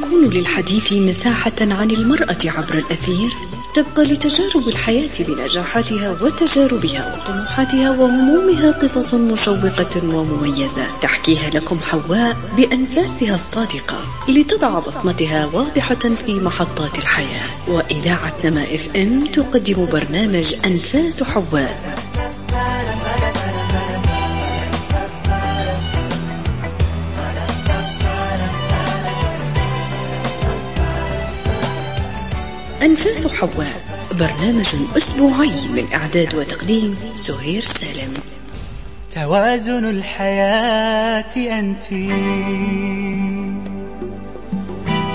يكون للحديث مساحة عن المرأة عبر الأثير تبقى لتجارب الحياة بنجاحاتها وتجاربها وطموحاتها وهمومها قصص مشوقة ومميزة. تحكيها لكم حواء بأنفاسها الصادقة لتضع بصمتها واضحة في محطات الحياة. وإذاعة نما إف إم تقدم برنامج أنفاس حواء. أنفاس حواء برنامج أسبوعي من إعداد وتقديم سهير سالم. توازن الحياة أنت.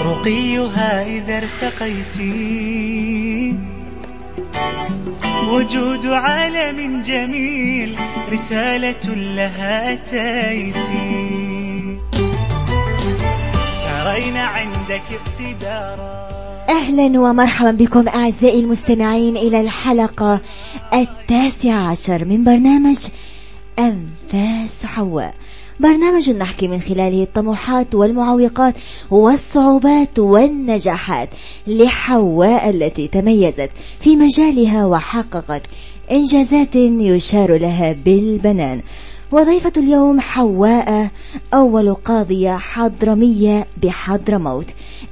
رقيها إذا ارتقيت. وجود عالم جميل رسالة لها أتيت. ترين عندك اقتدارا. أهلا ومرحبا بكم أعزائي المستمعين إلى الحلقة التاسعة عشر من برنامج أنفاس حواء. برنامج نحكي من خلاله الطموحات والمعوقات والصعوبات والنجاحات لحواء التي تميزت في مجالها وحققت إنجازات يشار لها بالبنان. وضيفة اليوم حواء أول قاضية حضرمية بحضرموت.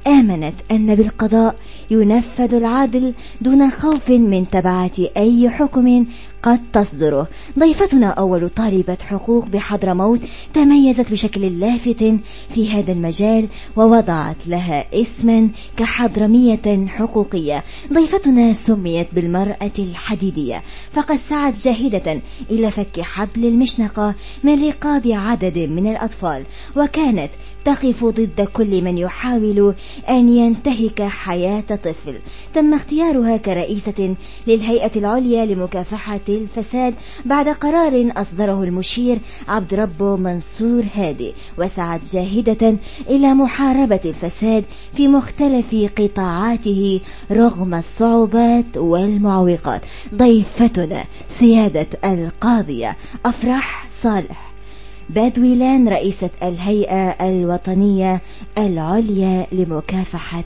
آمنت أن بالقضاء ينفذ العدل دون خوف من تبعات أي حكم قد تصدره. ضيفتنا أول طالبة حقوق بحضرموت تميزت بشكل لافت في هذا المجال ووضعت لها اسما كحضرمية حقوقية. ضيفتنا سميت بالمرأة الحديدية. فقد سعت جاهدة إلى فك حبل المشنقة من رقاب عدد من الأطفال. وكانت تقف ضد كل من يحاول أن ينتهك حياة طفل. تم اختيارها كرئيسة للهيئة العليا لمكافحة الفساد بعد قرار أصدره المشير عبد ربه منصور هادي وسعت جاهدة إلى محاربة الفساد في مختلف قطاعاته رغم الصعوبات والمعوقات. ضيفتنا سيادة القاضية أفرح صالح. بادويلان رئيسة الهيئة الوطنية العليا لمكافحة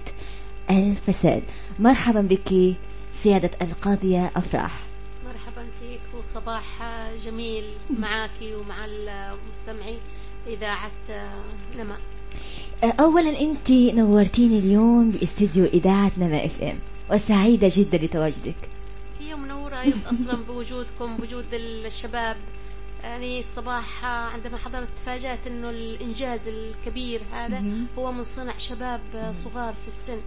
الفساد. مرحبا بك سيادة القاضية أفراح. مرحبا فيك وصباح جميل معك ومع المستمعي إذاعة نما. أولا أنت نورتيني اليوم باستديو إذاعة نما إف إم وسعيدة جدا لتواجدك. هي منورة أصلا بوجودكم بوجود الشباب يعني الصباح عندما حضرت تفاجأت إنه الإنجاز الكبير هذا هو من صنع شباب صغار في السن.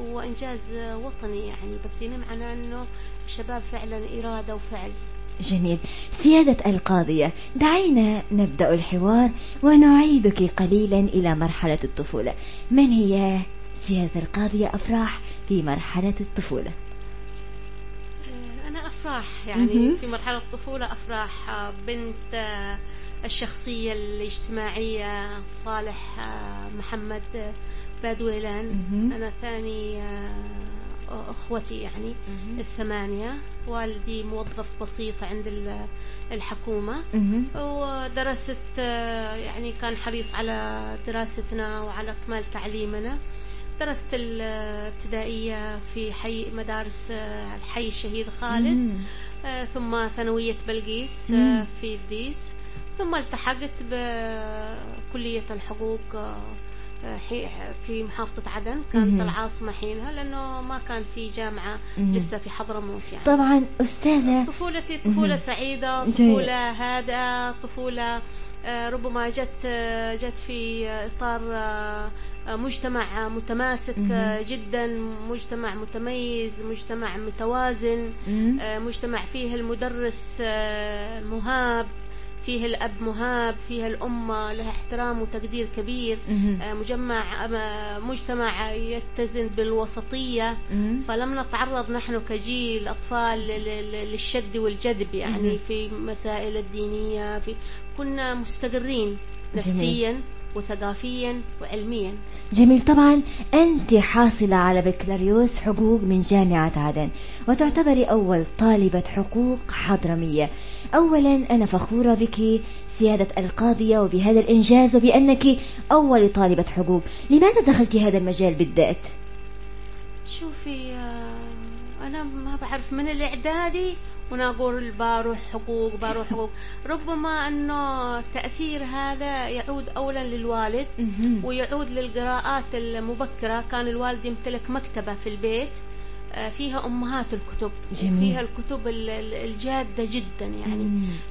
هو إنجاز وطني يعني بس ينم إنه الشباب فعلا إرادة وفعل. جميل. سيادة القاضية دعينا نبدأ الحوار ونعيدك قليلا إلى مرحلة الطفولة. من هي سيادة القاضية أفراح في مرحلة الطفولة؟ أفراح يعني في مرحلة الطفولة أفراح آه، بنت آه، الشخصية الاجتماعية صالح آه، محمد بادويلان. أنا ثاني أخوتي يعني الثمانية. والدي موظف بسيط عند الحكومة. ودرست يعني كان حريص على دراستنا وعلى إكمال تعليمنا. درست الابتدائية في حي مدارس آه، الحي الشهيد خالد. آه ثم ثانوية بلقيس آه في الديس. ثم التحقت بكلية الحقوق في محافظة عدن. كانت العاصمة حينها لأنه ما كان في جامعة لسه في حضرموت يعني. طبعا أستاذة. طفولتي طفولة سعيدة طفولة هادئة طفولة ربما جت جت في إطار مجتمع متماسك جدا مجتمع متميز مجتمع متوازن آه، مجتمع فيه المدرس آه، مهاب فيه الأب مهاب فيه الأم لها احترام وتقدير كبير. آه، مجمع مجتمع يتزن بالوسطية. فلم نتعرض نحن كجيل أطفال للشد والجذب يعني في مسائل الدينية في كنا مستقرين نفسيا. وثقافيا وعلميا. جميل. طبعا أنت حاصلة على بكالوريوس حقوق من جامعة عدن وتعتبري أول طالبة حقوق حضرمية. أولا أنا فخورة بك سيادة القاضية وبهذا الإنجاز وبأنك أول طالبة حقوق. لماذا دخلت هذا المجال بالذات؟ شوفي آه، أنا ما بعرف من الإعدادي وأنا أقول بروح حقوق بروح حقوق. ربما أنه تأثير هذا يعود أولا للوالد ويعود للقراءات المبكرة. كان الوالد يمتلك مكتبة في البيت. فيها أمهات الكتب. جميل. فيها الكتب ال- ال- الجادة جدا يعني.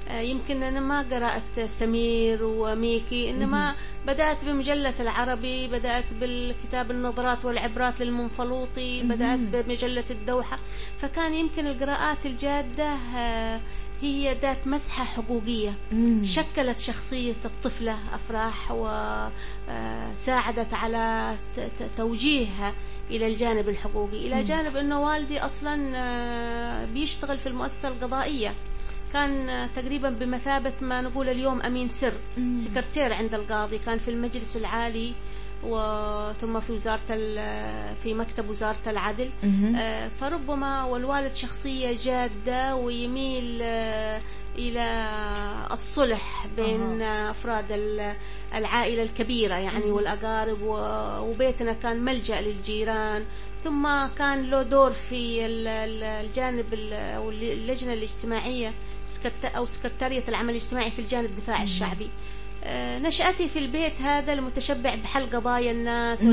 آه، يمكن أنا ما قرأت سمير وميكي إنما بدأت بمجلة العربي بدأت بالكتاب النظرات والعبرات للمنفلوطي بدأت بمجلة الدوحة. فكان يمكن القراءات الجادة آه، هي ذات مسحة حقوقية. مم. شكلت شخصية الطفلة أفراح وساعدت على ت- ت- توجيهها إلى الجانب الحقوقي إلى جانب أنه والدي أصلا آه، بيشتغل في المؤسسة القضائية. كان آه، تقريبا بمثابة ما نقول اليوم أمين سر سكرتير عند القاضي كان في المجلس العالي. وثم في وزارة ال- في مكتب وزارة العدل. آه، فربما والوالد شخصية جادة ويميل آه، إلى الصلح بين آه، أفراد ال- العائلة الكبيرة يعني والأقارب وبيتنا كان ملجأ للجيران. ثم كان له دور في ال- ال- الجانب ال- أو اللجنة الاجتماعية أو سكرتارية العمل الاجتماعي في الجانب الدفاع الشعبي. نشأتي في البيت هذا المتشبع بحل قضايا الناس.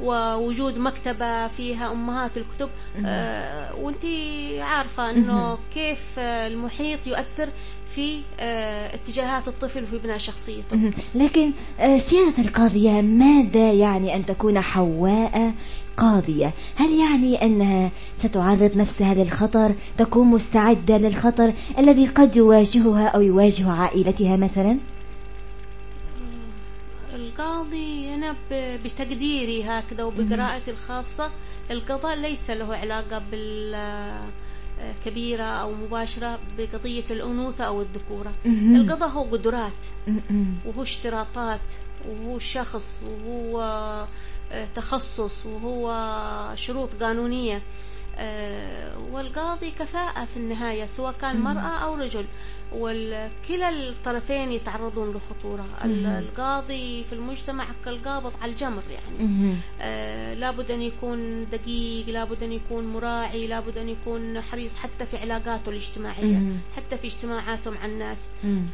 ووجود مكتبة فيها أمهات الكتب. آه وانت عارفة أنه كيف آه، المحيط يؤثر في آه اتجاهات الطفل وفي بناء شخصيته. لكن آه، سيادة القاضية ماذا يعني أن تكون حواء قاضية؟ هل يعني أنها ستعرض نفسها للخطر تكون مستعدة للخطر الذي قد يواجهها أو يواجه عائلتها مثلا؟ القاضي أنا بتقديري هكذا وبقراءتي الخاصة القضاء ليس له علاقة بال كبيرة أو مباشرة بقضية الأنوثة أو الذكورة. القضاء هو قدرات. وهو اشتراطات وهو شخص وهو آه، تخصص وهو شروط قانونية والقاضي كفاءة في النهاية سواء كان مرأة أو رجل. وكلا الطرفين يتعرضون لخطورة. ال- القاضي في المجتمع كالقابض على الجمر يعني. آه، لابد أن يكون دقيق لابد أن يكون مراعي لابد أن يكون حريص حتى في علاقاته الاجتماعية. حتى في اجتماعاته مع الناس.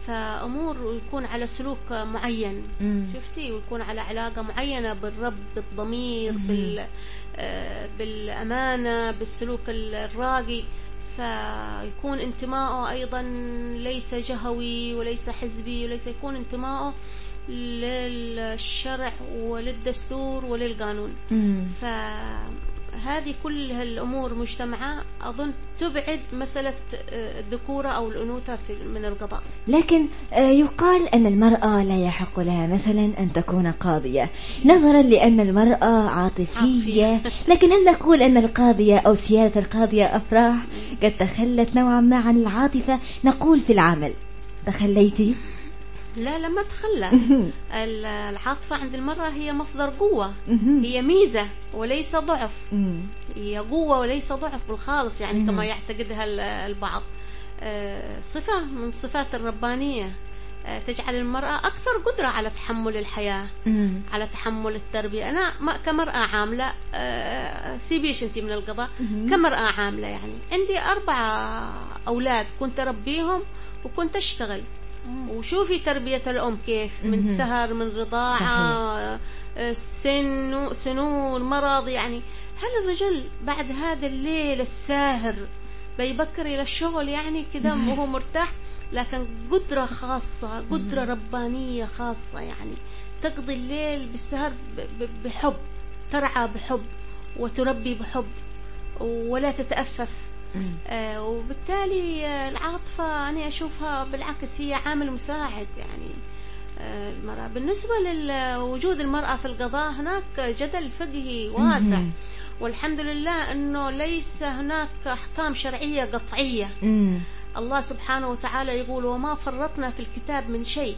فأمور يكون على سلوك معين. شفتي؟ ويكون على علاقة معينة بالرب بالضمير بال آه، بالأمانة بالسلوك ال- الراقي فيكون انتمائه أيضا ليس جهوي وليس حزبي وليس يكون انتمائه للشرع وللدستور وللقانون. فهذه كل الأمور مجتمعة أظن تبعد مسألة آه، الذكورة أو الأنوثة في- من القضاء. لكن آه، يقال أن المرأة لا يحق لها مثلا أن تكون قاضية. نظرا لأن المرأة عاطفية. عاطفية. لكن هل نقول أن القاضية أو سيادة القاضية أفراح؟ قد تخلت نوعا ما عن العاطفة. نقول في العمل تخليتي؟ لا لما تخلى ال- العاطفة عند المرأة هي مصدر قوة. هي ميزة وليس ضعف. هي قوة وليس ضعف بالخالص يعني. كما يعتقدها ال- البعض آه، صفة من صفات الربانية آه، تجعل المرأة أكثر قدرة على تحمل الحياة مم. على تحمل التربية أنا ما كمرأة عاملة آه، سيبيش أنت من القضاء كمرأة عاملة يعني عندي أربعة أولاد كنت أربيهم وكنت أشتغل وشوفي تربية الأم كيف من. سهر من رضاعة آه، سن سنون مرض يعني هل الرجل بعد هذا الليل الساهر بيبكر إلى الشغل يعني كذا وهو مرتاح؟ لكن قدرة خاصة قدرة ربانية خاصة يعني تقضي الليل بالسهر بحب ترعى بحب وتربي بحب ولا تتأفف. آه، وبالتالي آه، العاطفة أنا أشوفها بالعكس هي عامل مساعد يعني آه، المرأة بالنسبة لوجود المرأة في القضاء هناك جدل فقهي واسع مهم. والحمد لله أنه ليس هناك أحكام شرعية قطعية مم. الله سبحانه وتعالى يقول وما فرطنا في الكتاب من شيء.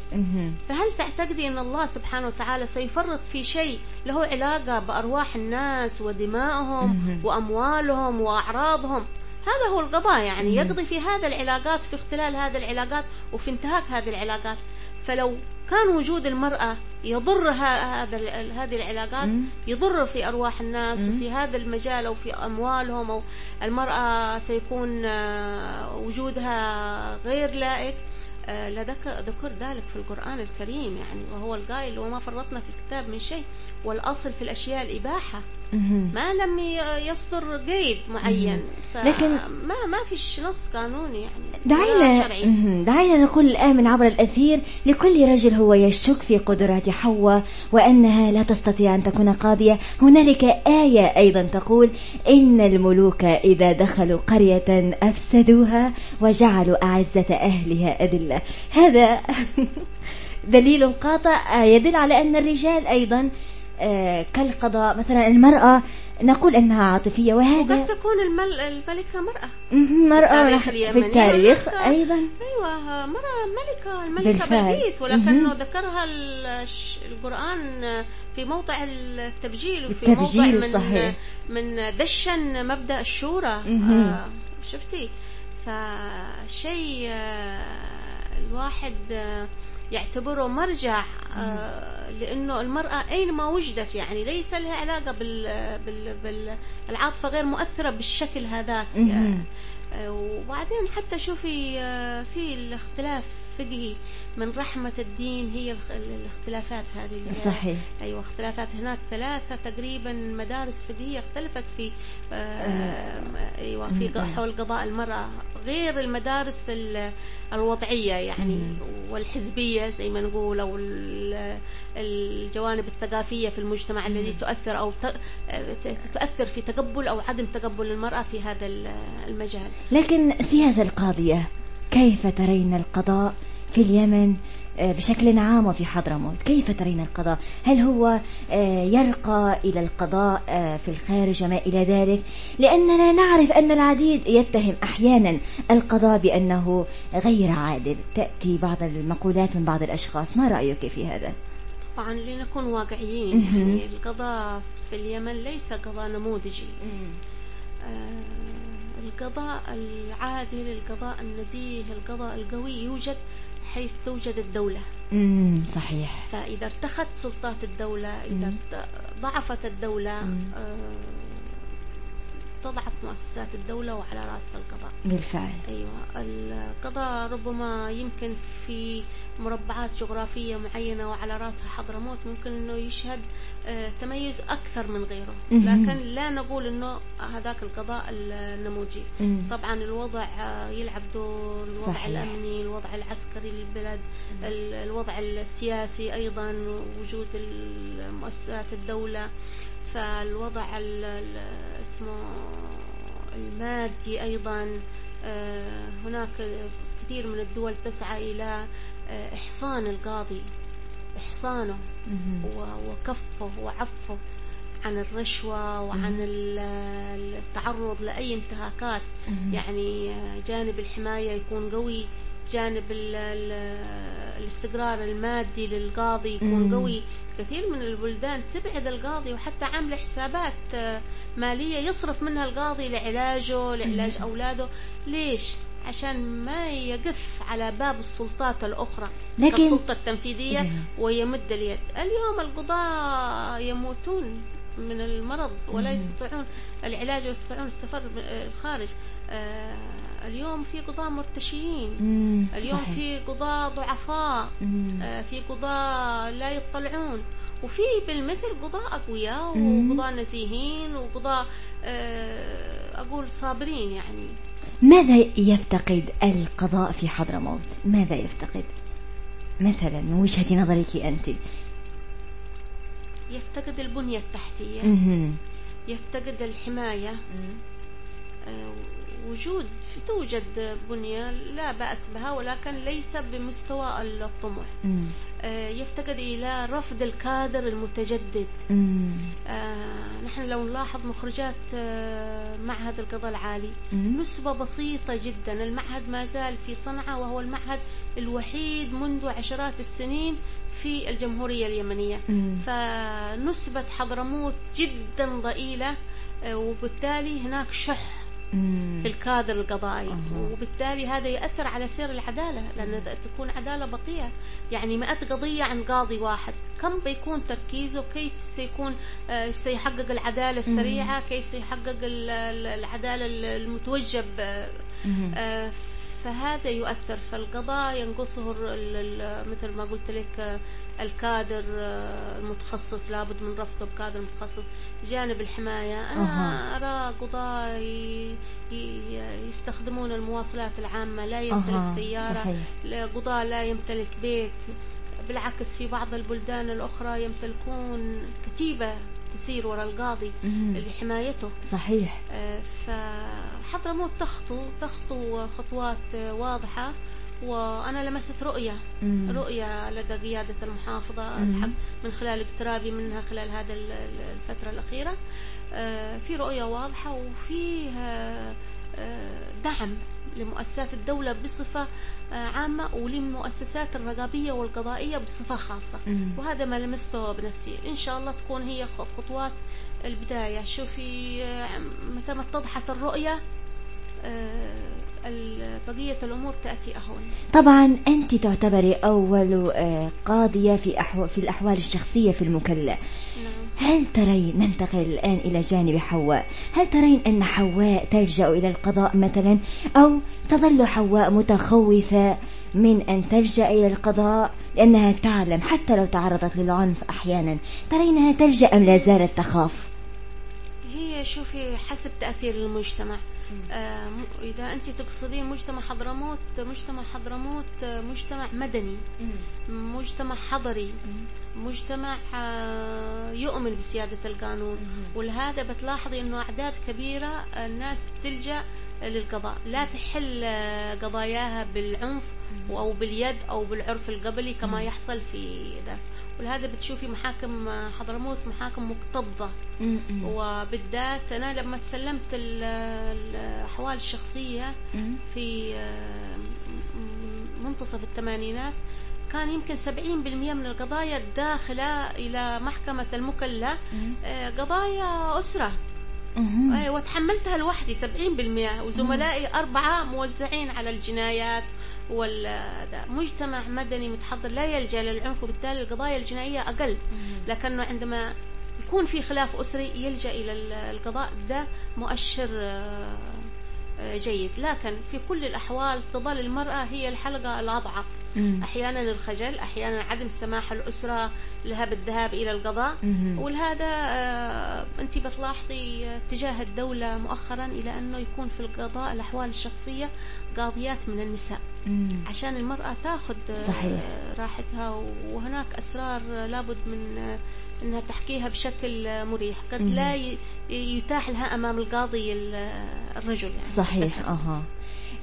فهل تعتقدي أن الله سبحانه وتعالى سيفرط في شيء له علاقة بأرواح الناس ودمائهم. وأموالهم وأعراضهم هذا هو القضاء يعني يقضي في هذا العلاقات في اختلال هذه العلاقات وفي انتهاك هذه العلاقات فلو كان وجود المرأة يضر هذا هذه العلاقات. يضر في أرواح الناس. وفي هذا المجال أو في أموالهم أو المرأة سيكون آه، وجودها غير لائق آه، لذك- ذكر ذلك في القرآن الكريم يعني وهو القائل وما فرطنا في الكتاب من شيء والأصل في الأشياء الإباحة. ما لم يصدر قيد معين. لكن- ما ما فيش نص قانوني يعني. دعينا. دعينا نقول الآن من عبر الأثير. لكل رجل هو يشك في قدرات حواء وأنها لا تستطيع أن تكون قاضية. هنالك آية أيضا تقول إن الملوك إذا دخلوا قرية أفسدوها وجعلوا أعزة أهلها أذلة. هذا دليل قاطع آه، يدل على أن الرجال أيضا كالقضاء مثلا المرأة نقول أنها عاطفية وهذا وقد تكون المل... الملكة مرأة. مرأة في التاريخ أيضا أيوه مرة ملكة الملكة بالفعل. بلقيس ولكنه. ذكرها الش- القرآن في موضع التبجيل وفي التبجيل، موضع من صحيح. من دشن مبدأ الشورى. آه شفتي فشيء آه الواحد آه يعتبره مرجع آه لأنه المرأة أينما وجدت يعني ليس لها علاقة بال بال بالعاطفه غير مؤثرة بالشكل هذاك. آه، وبعدين حتى شوفي آه، في الاختلاف فقهي من رحمة الدين هي الاختلافات هذه. اللي صحيح. أيوة اختلافات هناك ثلاثة تقريبا مدارس فقهية اختلفت في آه أيوة في حول قضاء المرأة غير المدارس ال- الوضعية يعني والحزبية زي ما نقول أو ال- الجوانب الثقافية في المجتمع الذي تؤثر أو تؤثر في تقبل أو عدم تقبل المرأة في هذا ال- المجال. لكن سيادة القاضية كيف ترين القضاء في اليمن؟ آه، بشكل عام وفي حضرموت. كيف ترين القضاء؟ هل هو آه، يرقى إلى القضاء آه، في الخارج وما إلى ذلك؟ لأننا نعرف أن العديد يتهم أحيانا القضاء بأنه غير عادل. تأتي بعض المقولات من بعض الأشخاص. ما رأيك في هذا؟ طبعا لنكون واقعيين. يعني القضاء في اليمن ليس قضاء نموذجي. آه، القضاء العادل القضاء النزيه القضاء القوي يوجد حيث توجد الدولة. مم، صحيح. فإذا ارتخت سلطات الدولة إذا ضعفت الدولة مم. آه، تضعف مؤسسات الدولة وعلى رأسها القضاء. بالفعل. أيوة. القضاء ربما يمكن في مربعات جغرافية معينة وعلى رأسها حضرموت ممكن أنه يشهد آه، تميز أكثر من غيره. لكن لا نقول أنه هذاك القضاء النموذجي. طبعا الوضع آه، يلعب دور الوضع صحيح. الأمني الوضع العسكري للبلد ال- الوضع السياسي أيضا وجود مؤسسات الدولة. فالوضع ال- ال- اسمه المادي أيضا آه، هناك كثير من الدول تسعى إلى آه، إحصان القاضي إحصانه وكفه وعفه عن الرشوة وعن ال- التعرض لأي انتهاكات. يعني جانب الحماية يكون قوي جانب الاستقرار المادي للقاضي يكون. قوي كثير من البلدان تبعد القاضي وحتى عاملة حسابات آه، مالية يصرف منها القاضي لعلاجه لعلاج أولاده ليش؟ عشان ما يقف على باب السلطات الأخرى لكن- كالسلطة التنفيذية جميل. ويمد اليد اليوم القضاة يموتون من المرض ولا. يستطيعون العلاج ويستطيعون السفر الخارج آه، اليوم في قضاة مرتشيين مم. اليوم صحيح. في قضاة ضعفاء. آه، في قضاة لا يطلعون وفي بالمثل قضاة أقوياء. وقضاة نزيهين وقضاة آه، أقول صابرين يعني ماذا يفتقد القضاء في حضرموت ماذا يفتقد مثلا من وجهة نظرك أنت يفتقد البنية التحتية. يفتقد الحماية آه، وجود توجد بنية لا بأس بها ولكن ليس بمستوى الطموح مم. آه، يفتقد إلى رفض الكادر المتجدد مم. آه، نحن لو نلاحظ مخرجات آه، معهد القضاء العالي مم. نسبة بسيطة جدا المعهد ما زال في صنعاء وهو المعهد الوحيد منذ عشرات السنين في الجمهورية اليمنية مم. فنسبة حضرموت جدا ضئيلة وبالتالي هناك شح. في الكادر القضائي. وبالتالي هذا يأثر على سير العدالة لأن تكون عدالة بطيئة يعني مئة قضية عن قاضي واحد. كم بيكون تركيزه؟ كيف سيكون آه، سيحقق العدالة السريعة؟ كيف سيحقق ال- ال- العدالة المتوجب. آه، فهذا يؤثر فالقضاء ينقصه مثل ما قلت لك آه، الكادر آه، المتخصص لابد من رفضه بكادر متخصص جانب الحماية أنا أها. أرى ي- يستخدمون المواصلات العامة لا يمتلك أها، سيارة صحيح. قضاة لا يمتلك بيت بالعكس في بعض البلدان الأخرى يمتلكون كتيبة تسير وراء القاضي. لحمايته صحيح آه، فحضرموت تخطو تخطو خطوات آه، واضحة وأنا لمست رؤية مم. رؤية لدى قيادة المحافظة مم. من خلال اقترابي منها خلال هذا ال- ال- الفترة الأخيرة آه، في رؤية واضحة وفيها دعم لمؤسسات الدولة بصفة آه، عامة وللمؤسسات الرقابية والقضائية بصفة خاصة. وهذا ما لمسته بنفسي إن شاء الله تكون هي خطوات البداية. شوفي آه، متى ما اتضحت الرؤية آه، بقية الأمور تأتي أهون. طبعا أنت تعتبري أول قاضية في أحو... في الأحوال الشخصية في المكلا نعم هل ترين ننتقل الآن إلى جانب حواء؟ هل ترين أن حواء تلجأ إلى القضاء مثلا؟ أو تظل حواء متخوفة من أن تلجأ إلى القضاء لأنها تعلم حتى لو تعرضت للعنف أحيانا. ترينها تلجأ أم لا زالت تخاف؟ هي شوفي حسب تأثير المجتمع. آه إذا أنت تقصدين مجتمع حضرموت مجتمع حضرموت آه، مجتمع مدني مجتمع حضري مجتمع آه، يؤمن بسيادة القانون. ولهذا بتلاحظي أنه أعداد كبيرة الناس تلجأ للقضاء. لا تحل آه، قضاياها بالعنف أو باليد أو بالعرف القبلي كما يحصل في ذا ولهذا بتشوفي محاكم آه، حضرموت محاكم مكتظة وبالذات أنا لما تسلمت ال- الأحوال الشخصية في آه، منتصف الثمانينات كان يمكن 70% من القضايا الداخلة إلى محكمة المكلا آه، قضايا أسرة. وتحملتها لوحدي 70% وزملائي أربعة موزعين على الجنايات. مجتمع مدني متحضر لا يلجأ للعنف وبالتالي القضايا الجنائية أقل. لكنه عندما يكون في خلاف أسري يلجأ إلى ال- القضاء. ده مؤشر آه، جيد. لكن في كل الأحوال تظل المرأة هي الحلقة الأضعف. أحيانا الخجل أحيانا عدم سماح الأسرة لها بالذهاب إلى القضاء. ولهذا آه، أنت بتلاحظي اتجاه الدولة مؤخرا إلى أنه يكون في القضاء الأحوال الشخصية قاضيات من النساء. عشان المرأة تاخذ آه، صحيح. راحتها وهناك أسرار لابد من آه، أنها تحكيها بشكل مريح. قد مهم. لا يتاح لها أمام القاضي ال- آه، الرجل يعني. صحيح. أها.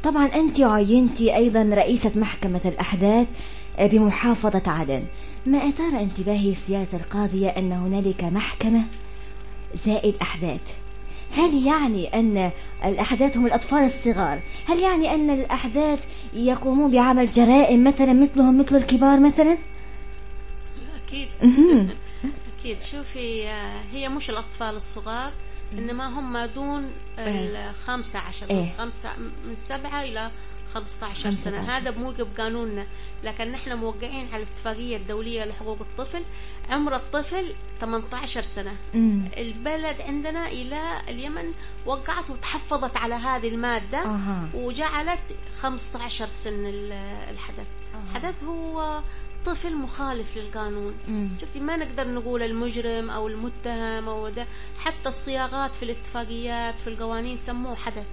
طبعا أنت عينتي أيضا رئيسة محكمة الأحداث بمحافظة عدن. ما أثار انتباهي سيادة القاضية أن هنالك محكمة زائد أحداث؟ هل يعني أن الأحداث هم الأطفال الصغار؟ هل يعني أن الأحداث يقومون بعمل جرائم مثلا مثلهم مثل الكبار مثلا؟ أكيد. أكيد. شوفي آه، هي مش الأطفال الصغار. إنما هم دون الخامسة عشر من إيه. خمسة من سبعة إلى 15 خمسة سنة عشر. هذا بموجب قانوننا لكن نحن موقعين على الاتفاقية الدولية لحقوق الطفل عمر الطفل 18 سنة مم. البلد عندنا إلى اليمن وقعت وتحفظت على هذه المادة أها. وجعلت 15 سن ال- الحدث الحدث هو طفل مخالف للقانون. مم. شفتي ما نقدر نقول المجرم أو المتهم أو ده حتى الصياغات في الاتفاقيات في القوانين سموه حدث.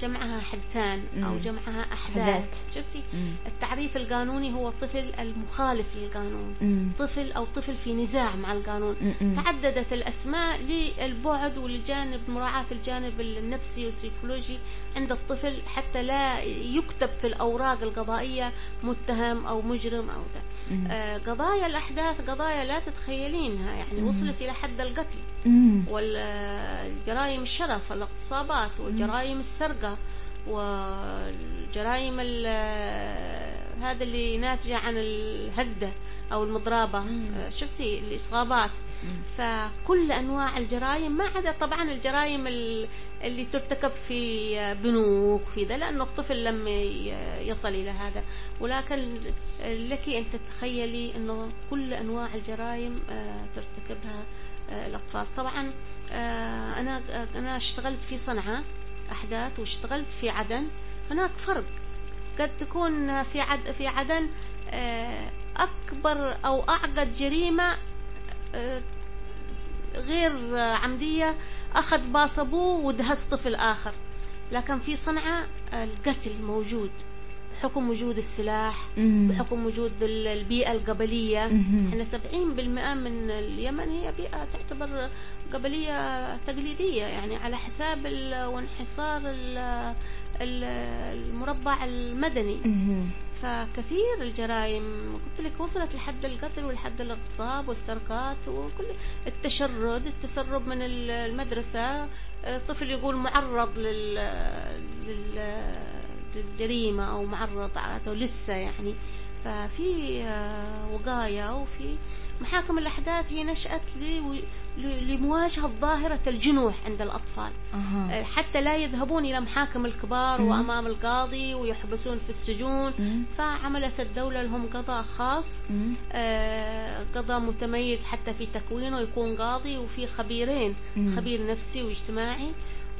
جمعها حدثان أو مم. جمعها أحداث. احداث شفتي. التعريف القانوني هو الطفل المخالف للقانون. طفل أو طفل في نزاع مع القانون. تعددت الأسماء للبعد ولجانب مراعاة الجانب النفسي والسيكولوجي عند الطفل حتى لا يكتب في الأوراق القضائية متهم أو مجرم أو ده. آه، قضايا الأحداث قضايا لا تتخيلينها يعني وصلت إلى حد القتل. مم. والجرائم الشرف والاغتصابات والجرائم السرقة والجرائم ال- هذا اللي ناتجة عن الهدة أو المضربة. آه، شفتي الإصابات؟ فكل أنواع الجرائم ما عدا طبعا الجرائم ال- اللي ترتكب في بنوك في ذا لأن الطفل لم يصل إلى هذا. ولكن لك أن تتخيلي أنه كل أنواع الجرائم آه، ترتكبها آه، الأطفال. طبعا آه، أنا أنا اشتغلت في صنعاء أحداث واشتغلت في عدن. هناك فرق. قد تكون في عد في عدن أكبر أو أعقد جريمة آه، غير عمدية أخذ باص أبوه ودهس طفل آخر لكن في صنعاء القتل موجود بحكم وجود السلاح. بحكم وجود ال- البيئة القبلية. إحنا 70% من اليمن هي بيئة تعتبر قبلية تقليدية يعني على حساب وانحصار ال- ال- المربع المدني. فكثير الجرائم. قلت لك وصلت لحد القتل ولحد الاغتصاب والسرقات وكل التشرد التسرب من ال- المدرسة. آه، طفل يقول معرض لل, لل... للجريمة أو معرض أو لسه يعني. ففي آه، وقاية وفي محاكم الأحداث هي نشأت لمواجهة ظاهرة الجنوح عند الأطفال أها. حتى لا يذهبون إلى محاكم الكبار مم. وأمام القاضي ويحبسون في السجون مم. فعملت الدولة لهم قضاء خاص مم. آه، قضاء متميز حتى في تكوينه يكون قاضي وفي خبيرين مم. خبير نفسي واجتماعي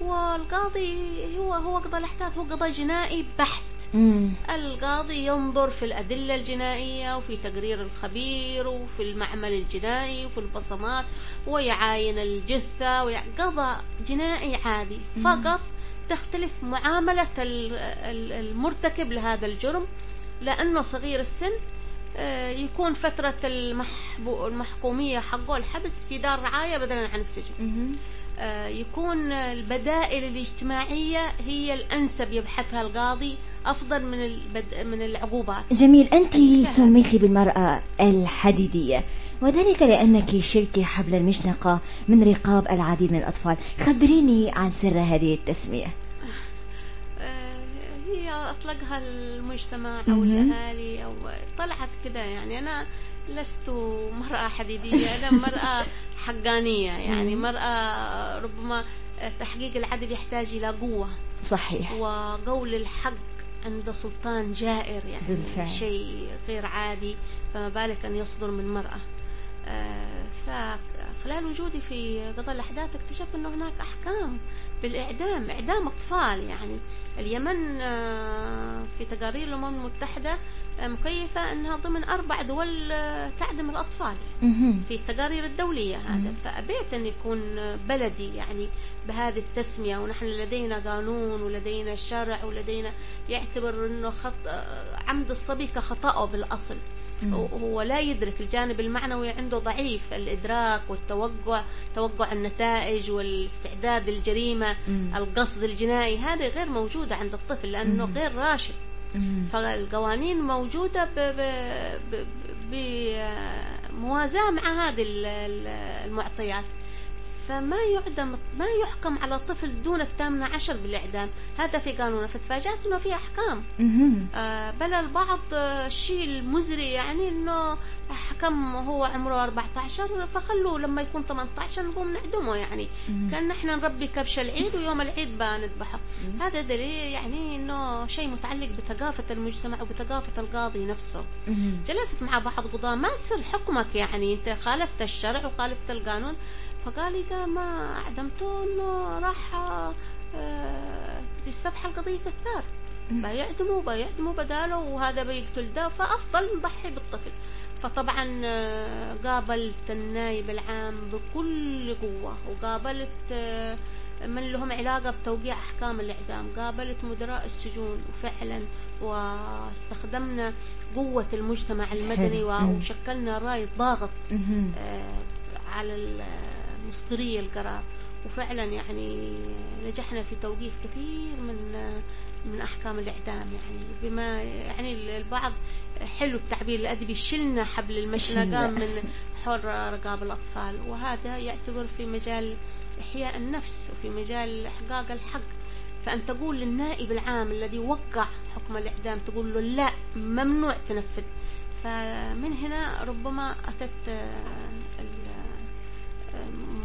والقاضي هو هو قضاء الأحداث هو قضاء جنائي بحت مم. القاضي ينظر في الأدلة الجنائية وفي تقرير الخبير وفي المعمل الجنائي وفي البصمات ويعاين الجثة ويع- قضاء جنائي عادي. فقط تختلف معاملة ال- ال- المرتكب لهذا الجرم لأنه صغير السن آه، يكون فترة المحبو المحكومية حقه الحبس في دار رعاية بدلا عن السجن. يكون البدائل الاجتماعية هي الأنسب يبحثها القاضي أفضل من البد... من العقوبات. جميل أنت. سميتي بالمرأة الحديدية. وذلك لأنك شلتي حبل المشنقة من رقاب العديد من الأطفال. خبريني عن سر هذه التسمية. آه، هي أطلقها المجتمع. أو الأهالي أو طلعت كده يعني. أنا لست مرأة حديدية أنا مرأة حقانية يعني. مرأة ربما تحقيق العدل يحتاج إلى قوة صحيح وقول الحق عند سلطان جائر يعني بالفعل. شيء غير عادي فما بالك أن يصدر من مرأة فخلال وجودي في قضاء الأحداث اكتشفت أنه هناك أحكام بالإعدام إعدام أطفال يعني اليمن آه، في تقارير الأمم المتحدة آه، مكيفة أنها ضمن أربع دول آه، تعدم الأطفال. في التقارير الدولية هذا. فأبيت أن يكون بلدي يعني بهذه التسمية ونحن لدينا قانون ولدينا شرع ولدينا يعتبر أنه خط... عمد الصبي كخطأه بالأصل مم. هو لا يدرك الجانب المعنوي عنده ضعيف الإدراك والتوقع توقع النتائج والاستعداد للجريمة. القصد الجنائي هذه غير موجودة عند الطفل لأنه. غير راشد. فالقوانين موجودة بموازاة مع هذه ال- ال- المعطيات فما يعدم ما يحكم على طفل دون الثامنة عشر بالإعدام. هذا في قانون فتفاجأت أنه في أحكام. آه، بل البعض آه، الشيء المزري يعني إنه حكم هو عمره 14 فخلوه لما يكون 18 نقوم نعدمه يعني. مم. كان نحن نربي كبش العيد ويوم العيد بنذبحه. هذا دليل يعني إنه شيء متعلق بثقافة المجتمع وبثقافة القاضي نفسه. جلست مع بعض قضاة ما سر حكمك يعني؟ أنت خالفت الشرع وخالفت القانون. فقال اذا ما اعدمته إنه راح آه، تستبحى القضية الثار بيعدموا بيعدموا بداله وهذا بيقتل ده فأفضل نضحي بالطفل. فطبعا آه، قابلت النائب العام بكل قوة وقابلت آه، من لهم علاقة بتوقيع أحكام الإعدام. قابلت مدراء السجون وفعلا واستخدمنا قوة المجتمع المدني. وشكلنا راية ضاغط على ال- مصدري القرار وفعلا يعني نجحنا في توقيف كثير من من أحكام الإعدام. يعني بما يعني البعض حلو التعبير الادبي شلنا حبل المشنقة شلنا. من حول رقاب الأطفال. وهذا يعتبر في مجال إحياء النفس وفي مجال إحقاق الحق. فأن تقول للنائب العام الذي وقع حكم الإعدام تقول له لا ممنوع تنفذ. فمن هنا ربما أتت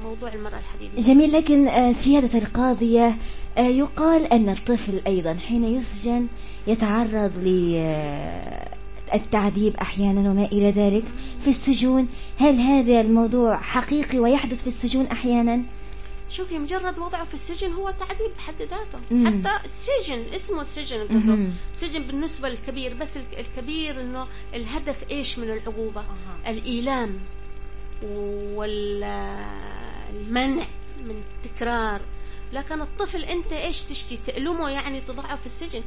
موضوع المرأة الحديدية جميل لكن آه، سيادة القاضية آه، يقال أن الطفل أيضا حين يسجن يتعرض للتعذيب أحيانا وما إلى ذلك في السجون هل هذا الموضوع حقيقي ويحدث في السجون أحيانا؟ شوفي مجرد وضعه في السجن هو تعذيب بحد ذاته مم. حتى السجن اسمه سجن. قلت سجن بالنسبة للكبير بس الك- الكبير إنه الهدف إيش من العقوبة الإيلام والمنع من التكرار لكن الطفل أنت إيش تشتي؟ تألمه يعني تضعه في السجن.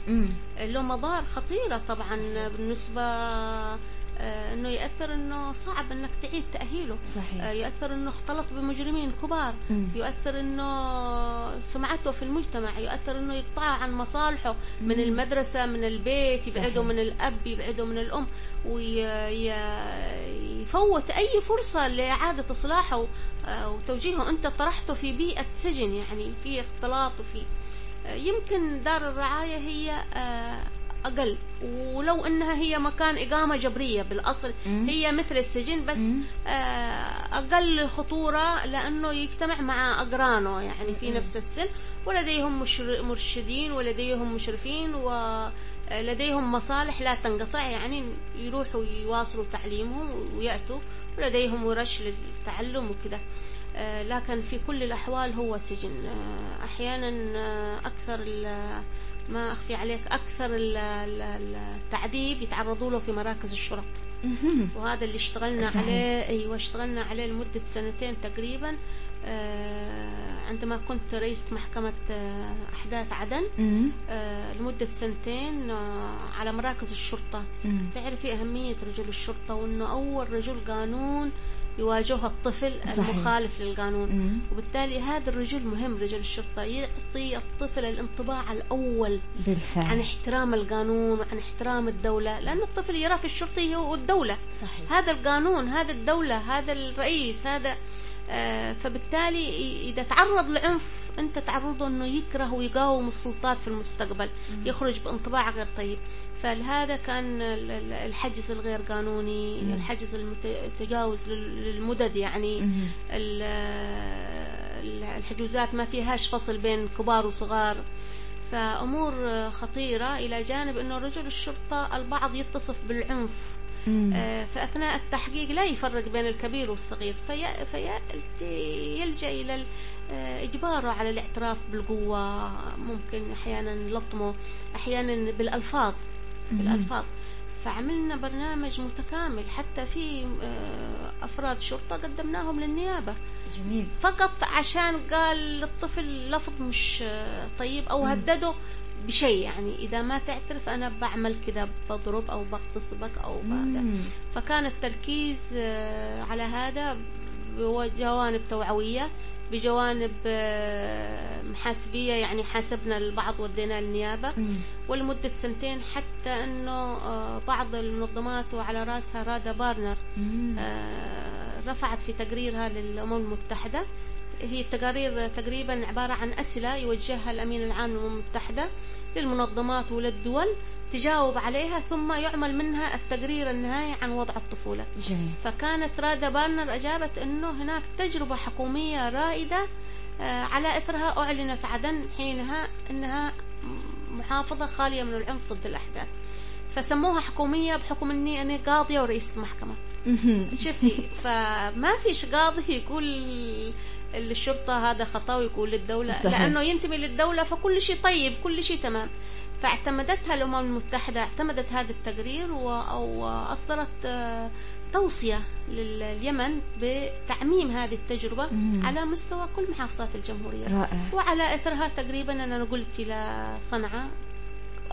له مضار خطيرة طبعا بالنسبة آه، إنه يأثر إنه صعب إنك تعيد تأهيله صحيح. آه، يؤثر إنه اختلط بمجرمين كبار مم. يؤثر إنه سمعته في المجتمع يؤثر إنه يقطع عن مصالحه من المدرسة من البيت يبعده صحيح. من الأب يبعده من الأم ويفوت أي فرصة لإعادة إصلاحه آه، وتوجيهه أنت طرحته في بيئة سجن يعني في اختلاط وفي آه، يمكن دار الرعاية هي آه، أقل. ولو أنها هي مكان إقامة جبرية بالأصل مم. هي مثل السجن بس مم. آه، أقل خطورة لأنه يجتمع مع أقرانه يعني في نفس السن. ولديهم مشر- مرشدين ولديهم مشرفين ولديهم مصالح لا تنقطع يعني يروحوا يواصلوا تعليمهم ويأتوا. ولديهم ورش للتعلم وكذا. آه، لكن في كل الأحوال هو سجن. آه، أحيانا آه، أكثر ما أخفي عليك أكثر ال- ال- التعذيب يتعرضوا له في مراكز الشرط مهم. وهذا اللي اشتغلنا صحيح. عليه أيوه اشتغلنا عليه لمدة سنتين تقريبا آه عندما كنت رئيسة محكمة آه أحداث عدن. آه لمدة سنتين آه على مراكز الشرطة. تعرفي أهمية رجل الشرطة وأنه أول رجل قانون يواجهه الطفل صحيح. المخالف للقانون. مم. وبالتالي هذا الرجل مهم رجل الشرطة يعطي الطفل الانطباع الأول عن بالفعل احترام القانون وعن احترام الدولة لأن الطفل يرى في الشرطي هو الدولة صحيح. هذا القانون هذا الدولة هذا الرئيس هذا آه، فبالتالي إذا تعرض لعنف أنت تعرضه أنه يكره ويقاوم السلطات في المستقبل يخرج بانطباع غير طيب. فلهذا كان ال- ال- الحجز الغير قانوني الحجز التجاوز للمدد يعني مم. ال- ال- الحجوزات ما فيهاش فصل بين كبار وصغار فأمور خطيرة إلى جانب أنه رجل الشرطة البعض يتصف بالعنف مم. آه، فأثناء التحقيق لا يفرق بين الكبير والصغير في فيلجأ إلى آه، إجباره على الاعتراف بالقوة ممكن أحيانا لطمه أحيانا بالألفاظ بالألفاظ فعملنا برنامج متكامل حتى في آه، أفراد شرطة قدمناهم للنيابة. جميل. فقط عشان قال للطفل لفظ مش آه، طيب أو هدده بشيء يعني إذا ما تعترف أنا بعمل كذا بضرب أو بغتصبك بهذا. مم. فكان التركيز آه، على هذا بجوانب توعوية. بجوانب آه، محاسبية يعني حاسبنا البعض وديناه للنيابه مم. ولمدة سنتين حتى إنه آه، بعض المنظمات وعلى راسها رادا بارنر. آه، رفعت في تقريرها للأمم المتحدة هي التقارير تقريبا عبارة عن أسئلة يوجهها الأمين العام للأمم المتحدة للمنظمات وللدول تجاوب عليها ثم يعمل منها التقرير النهائي عن وضع الطفولة. جميل. فكانت رادا بارنر أجابت أنه هناك تجربة حكومية رائدة آه، على إثرها أعلنت عدن حينها أنها محافظة خالية من العنف ضد الأحداث. فسموها حكومية بحكم أني أنا قاضية ورئيسة محكمة. شفتي؟ فما فيش قاضي يقول للشرطة هذا خطأ ويقول للدولة صحيح. لأنه ينتمي للدولة فكل شيء طيب كل شيء تمام. فاعتمدتها الأمم المتحدة اعتمدت هذا التقرير و- أو أصدرت آه، توصية لليمن بتعميم هذه التجربة مم. على مستوى كل محافظات الجمهورية. رائع. وعلى إثرها تقريبا أنا قلت إلى صنعاء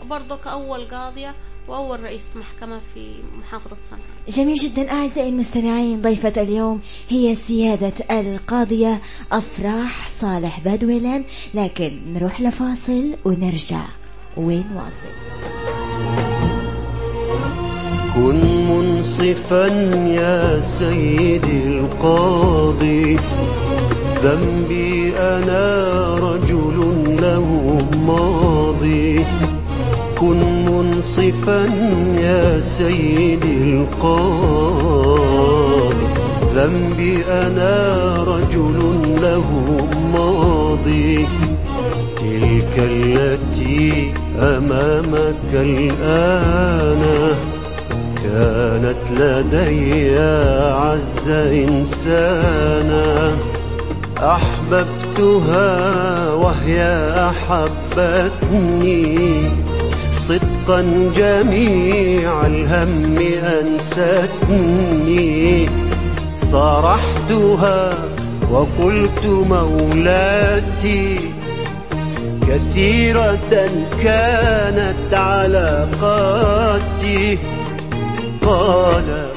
برضه كأول قاضية وأول رئيس محكمة في محافظة صنعاء. جميل جدا. أعزائي المستمعين ضيفة اليوم هي سيادة القاضية أفراح صالح بدويلان. لكن نروح لفاصل ونرجع. وين واصل؟ كن منصفا يا سيدي القاضي. ذنبي أنا رجل له ماضي. كن منصفا يا سيدي القاضي. ذنبي أنا رجل له ماضي. تلك التي أمامك الآن كانت لدي أعز إنسانا. أحببتها وهي أحبتني صدقا جميع الهم أنستني. صرحتها وقلت مولاتي كثيرة كانت علاقاتي قالت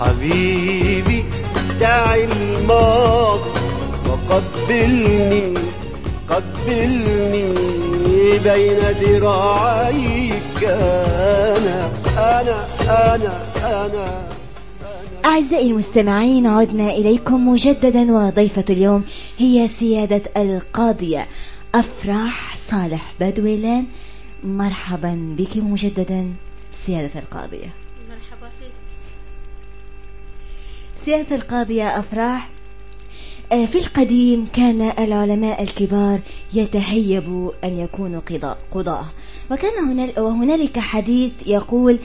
حبيبي دع الماضي وقبلني قبلني بين ذراعيك. أنا أنا أنا أنا. أعزائي المستمعين عدنا إليكم مجددا وضيفة اليوم هي سيادة القاضية أفراح صالح بدويلان مرحبا بك مجددا سيادة القاضية. مرحبا فيك. سيادة القاضية أفراح. آه، في القديم كان العلماء الكبار يتهيبوا أن يكونوا قضاء وكان هنال وهنالك حديث يقول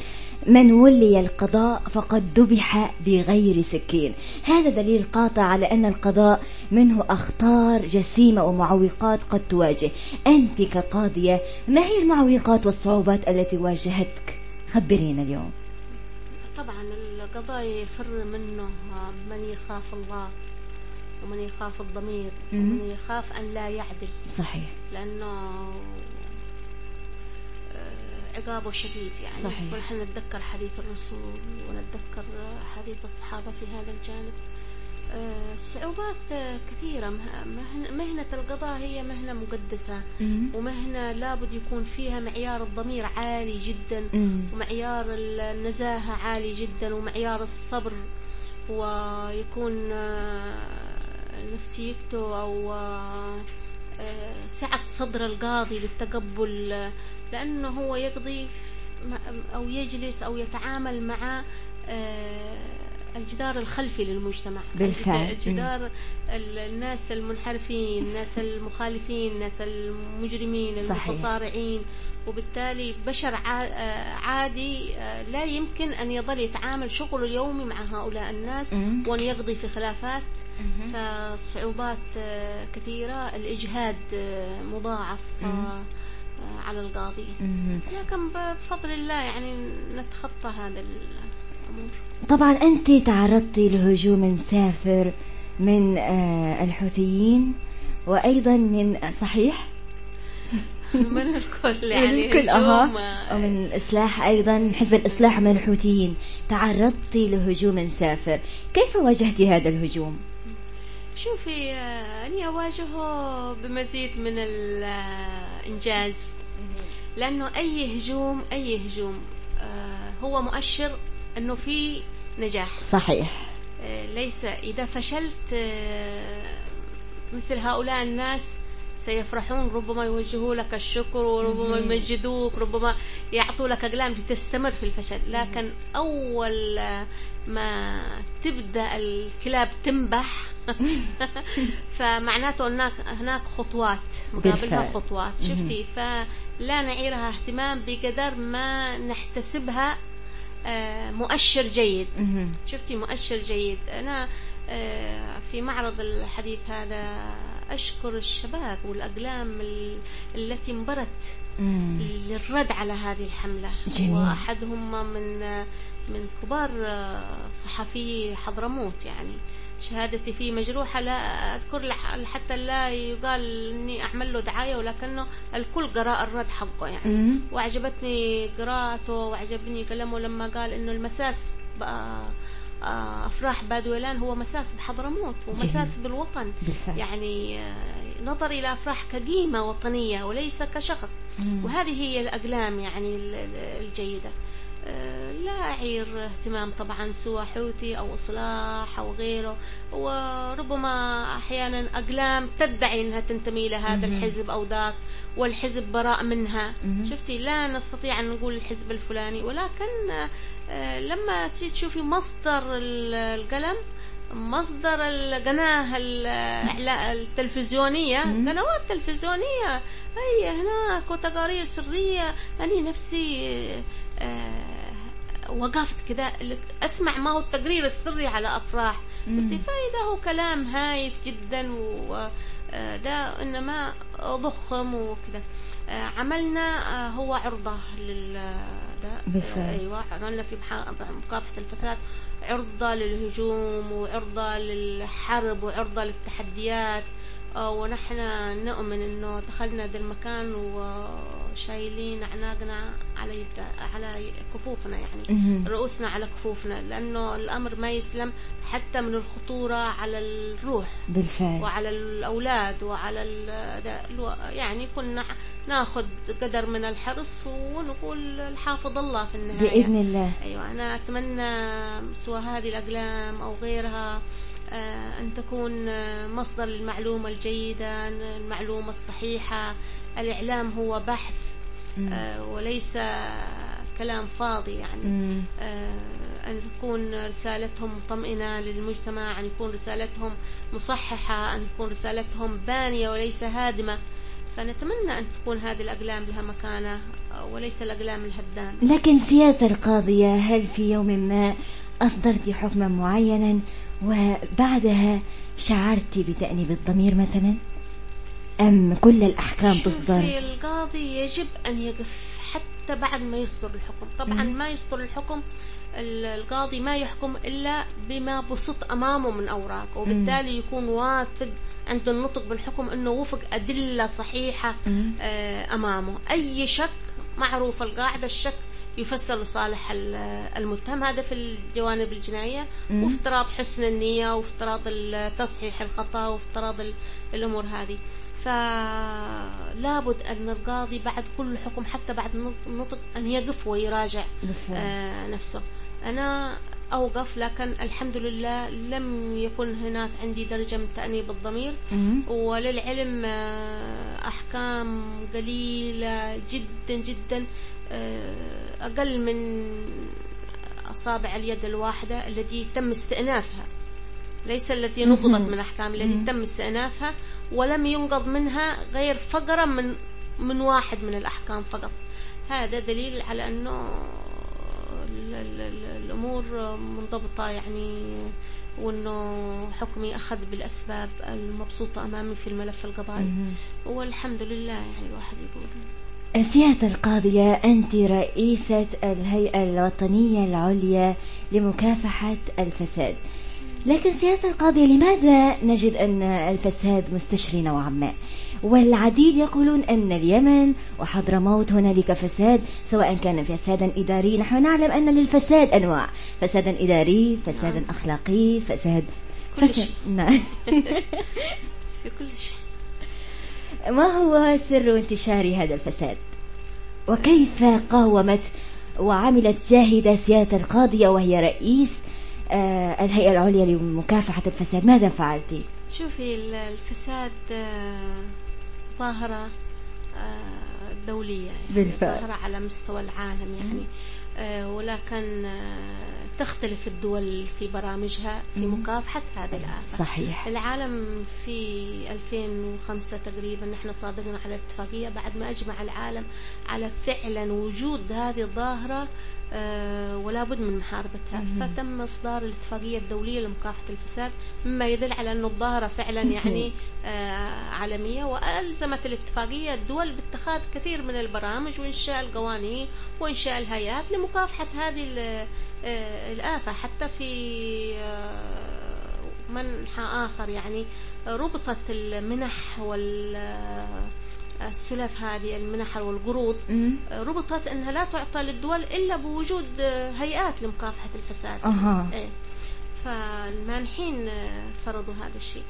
من ولي القضاء فقد ذبح بغير سكين. هذا دليل قاطع على أن القضاء منه أخطار جسيمة ومعوقات قد تواجه. أنت كقاضية ما هي المعوقات والصعوبات التي واجهتك؟ خبرينا اليوم. طبعا القضاء يفر منه من يخاف الله ومن يخاف الضمير. ومن يخاف أن لا يعدل. صحيح. لأنه عقابه شديد يعني. صحيح. ونحن نتذكر حديث الرسول ونتذكر حديث الصحابة في هذا الجانب؟ آه، صعوبات آه، كثيرة. مه- مهن- مهنة القضاء هي مهنة مقدسة. ومهنة لابد يكون فيها معيار الضمير عالي جدا. ومعيار النزاهة عالي جدا. ومعيار الصبر. ويكون آه، نفسيته أو آه، آه، سعة صدر القاضي للتقبل آه، لأنه هو يقضي أو يجلس أو يتعامل مع آه، الجدار الخلفي للمجتمع. بالفعل. الجدار ال- الناس المنحرفين الناس المخالفين الناس المجرمين. المتصارعين. وبالتالي بشر آه، عادي آه، لا يمكن أن يظل يتعامل شغله اليومي مع هؤلاء الناس. وأن يقضي في خلافات. فالصعوبات آه، كثيرة. الإجهاد مضاعف. على القاضي. لكن بفضل الله يعني نتخطى هذا الأمور. طبعا أنت تعرضتي لهجوم سافر من آه، الحوثيين وأيضا من صحيح؟ من الكل يعني الكل آه، ومن الإصلاح أيضا حزب الإصلاح من الحوثيين. تعرضتي لهجوم سافر. كيف واجهتي هذا الهجوم؟ شوفي آه، أني أواجهه بمزيد من الإنجاز. لأنه أي هجوم أي هجوم آه، هو مؤشر أنه في نجاح. صحيح. آه، ليس إذا فشلت آه، مثل هؤلاء الناس سيفرحون ربما يوجهوا لك الشكر وربما يمجدوك ربما يعطوا لك أقلام لتستمر في الفشل. لكن أول ما تبدأ الكلاب تنبح فمعناته هناك هناك خطوات مقابلها. خطوات. شفتي؟ فلا نعيرها اهتمام بقدر ما نحتسبها آه، مؤشر جيد. شفتي مؤشر جيد أنا آه، في معرض الحديث هذا أشكر الشباب والأقلام ال- التي انبرت. للرد على هذه الحملة جميل. وأحدهم من من كبار صحفي حضرموت يعني شهادتي فيه مجروحة لا أذكر حتى لا يقال إني أعمل له دعاية ولكنه الكل قراء الرد حقه يعني مم. وأعجبتني قراءته وأعجبني كلامه لما قال إنه المساس بقى آه، أفراح بادويلان هو مساس بحضرموت ومساس بالوطن بالفعل. يعني آه، نظر إلى أفراح كقيمة وطنية وليس كشخص مم. وهذه هي الأقلام يعني ال- ال- الجيدة آه، لا أعير اهتمام طبعا سوى حوثي أو إصلاح أو غيره. وربما أحيانا أقلام تدعي أنها تنتمي لهذا الحزب أو ذاك والحزب براء منها. شفتي لا نستطيع أن نقول الحزب الفلاني ولكن آه، لما تيجي تشوفي مصدر ال- القلم مصدر القناة التلفزيونية قنوات تلفزيونية. هي هناك وتقارير سرية. أنا نفسي آه، وقفت كذا أسمع ما هو التقرير السري على أفراح. قلت فإذا هو كلام هايف جدا وده إنما ضخم وكذا. آه، عملنا آه، هو عرضة لل ده. بالفعل. أيوه عملنا في مكافحة الفساد عرضة للهجوم وعرضة للحرب وعرضة للتحديات. آه، ونحن نؤمن إنه دخلنا ذا المكان وشايلين اعناقنا على يد على كفوفنا يعني. رؤوسنا على كفوفنا لأنه الأمر ما يسلم حتى من الخطورة على الروح. بالفعل. وعلى الأولاد وعلى يعني كنا ناخذ قدر من الحرص ونقول الحافظ الله في النهاية. بإذن الله. أيوة أنا أتمنى سواء هذه الأقلام أو غيرها آه، أن تكون آه، مصدر للمعلومة الجيدة المعلومة الصحيحة الإعلام هو بحث آه، وليس كلام فاضي يعني. آه، أن تكون رسالتهم مطمئنة للمجتمع أن يكون رسالتهم مصححة أن تكون رسالتهم بانية وليس هادمة. فنتمنى أن تكون هذه الأقلام لها مكانة وليس الأقلام الهدام. لكن سيادة القاضية هل في يوم ما أصدرت حكما معينا وبعدها شعرت بتأنيب الضمير مثلا؟ أم كل الأحكام تصدر. القاضي يجب أن يقف حتى بعد ما يصدر الحكم. طبعا مم. ما يصدر الحكم ال- القاضي ما يحكم إلا بما بسط أمامه من أوراق وبالتالي يكون واثق عند النطق بالحكم أنه وفق أدلة صحيحة. آه، أمامه. أي شك معروف القاعدة الشك يفسر لصالح ال- المتهم. هذا في الجوانب الجنائية. مم. وافتراض حسن النية وافتراض تصحيح الخطأ وافتراض ال- الأمور هذه. فلا بد أن القاضي بعد كل حكم حتى بعد النطق أن يقف ويراجع. آه نفسه أنا أوقف لكن الحمد لله لم يكن هناك عندي درجة من تأنيب الضمير. وللعلم آه، أحكام قليلة جدا جدا آه، أقل من أصابع اليد الواحدة التي تم استئنافها ليس التي نقضت. من أحكام التي. تم استئنافها ولم ينقض منها غير فقرة من من واحد من الأحكام فقط هذا دليل على أنه ال- ال- ال- الأمور منضبطة يعني وأنه حكمي أخذ بالأسباب المبسوطة أمامي في الملف القضائي. والحمد لله يعني الواحد يقول سيادة القاضية أنت رئيسة الهيئة الوطنية العليا لمكافحة الفساد لكن سيادة القاضية لماذا نجد أن الفساد مستشري نوعا ما؟ والعديد يقولون أن اليمن وحضرموت هنالك فساد سواء كان فسادا إداري. نحن نعلم أن للفساد أنواع. فسادا إداري فسادا أخلاقي فساد كل فساد. شيء. نعم. في كل شيء. ما هو سر انتشار هذا الفساد؟ وكيف قاومت وعملت جاهدة سيادة القاضية وهي رئيس الهيئة العليا لمكافحة الفساد ماذا فعلت؟ شوفي ال- الفساد آه، ظاهرة آه، دولية يعني بالفعل. ظاهرة على مستوى العالم يعني آه، ولكن آه، تختلف الدول في برامجها في. مكافحة هذه الآفة صحيح العالم في 2005 تقريبا نحن صادقنا على اتفاقية بعد ما أجمع العالم على فعلا وجود هذه الظاهرة آه، ولا بد من محاربتها. فتم إصدار الاتفاقية الدولية لمكافحة الفساد مما يدل على أن الظاهرة فعلا يعني آه، عالمية وألزمت الاتفاقية الدول باتخاذ كثير من البرامج وإنشاء القوانين وإنشاء الهيئات لمكافحة هذه آه، الآفة حتى في آه، منحى آخر يعني ربطت المنح وال السلف هذه المنح والقروض مم. ربطت إنها لا تعطى للدول إلا بوجود هيئات لمكافحة الفساد أها. إيه. فالمانحين فرضوا هذا الشيء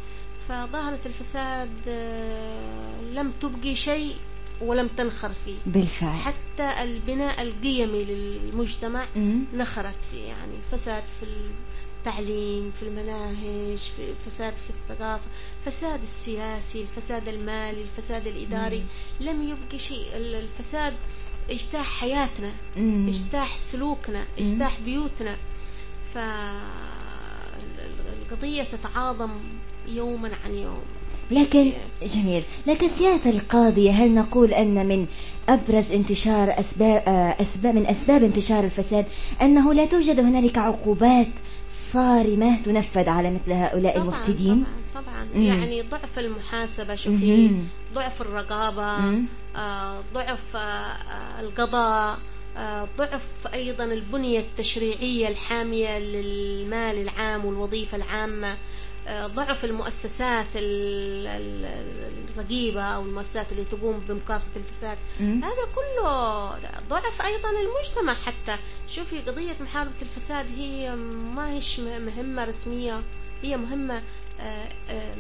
فظاهرة الفساد آه، لم تبقي شيء ولم تنخر فيه بالفعل حتى البناء القيمي للمجتمع مم. نخرت فيه يعني فساد في التعليم في المناهج في فساد في الثقافة فساد السياسي الفساد المالي الفساد الإداري لم يبقي شيء. ال- الفساد اجتاح حياتنا مم. اجتاح سلوكنا مم. اجتاح بيوتنا. ف ال- ال- القضية تتعاظم يوما عن يوم. لكن جميل. لكن سيادة القاضية هل نقول أن من أبرز انتشار أسباب, آه، أسباب من أسباب انتشار الفساد أنه لا توجد هنالك عقوبات صارمة تنفذ على مثل هؤلاء طبعاً المفسدين طبعا, طبعا مم. يعني ضعف المحاسبة شوفي. ضعف الرقابة مم. آه، ضعف آه، آه، القضاء آه، ضعف أيضا البنية التشريعية الحامية للمال العام والوظيفة العامة ضعف المؤسسات ال- ال- الرقيبة أو المؤسسات اللي تقوم بمكافحة الفساد. هذا كله ضعف أيضا المجتمع حتى شوفي قضية محاربة الفساد هي ما هيش مهمة رسمية هي مهمة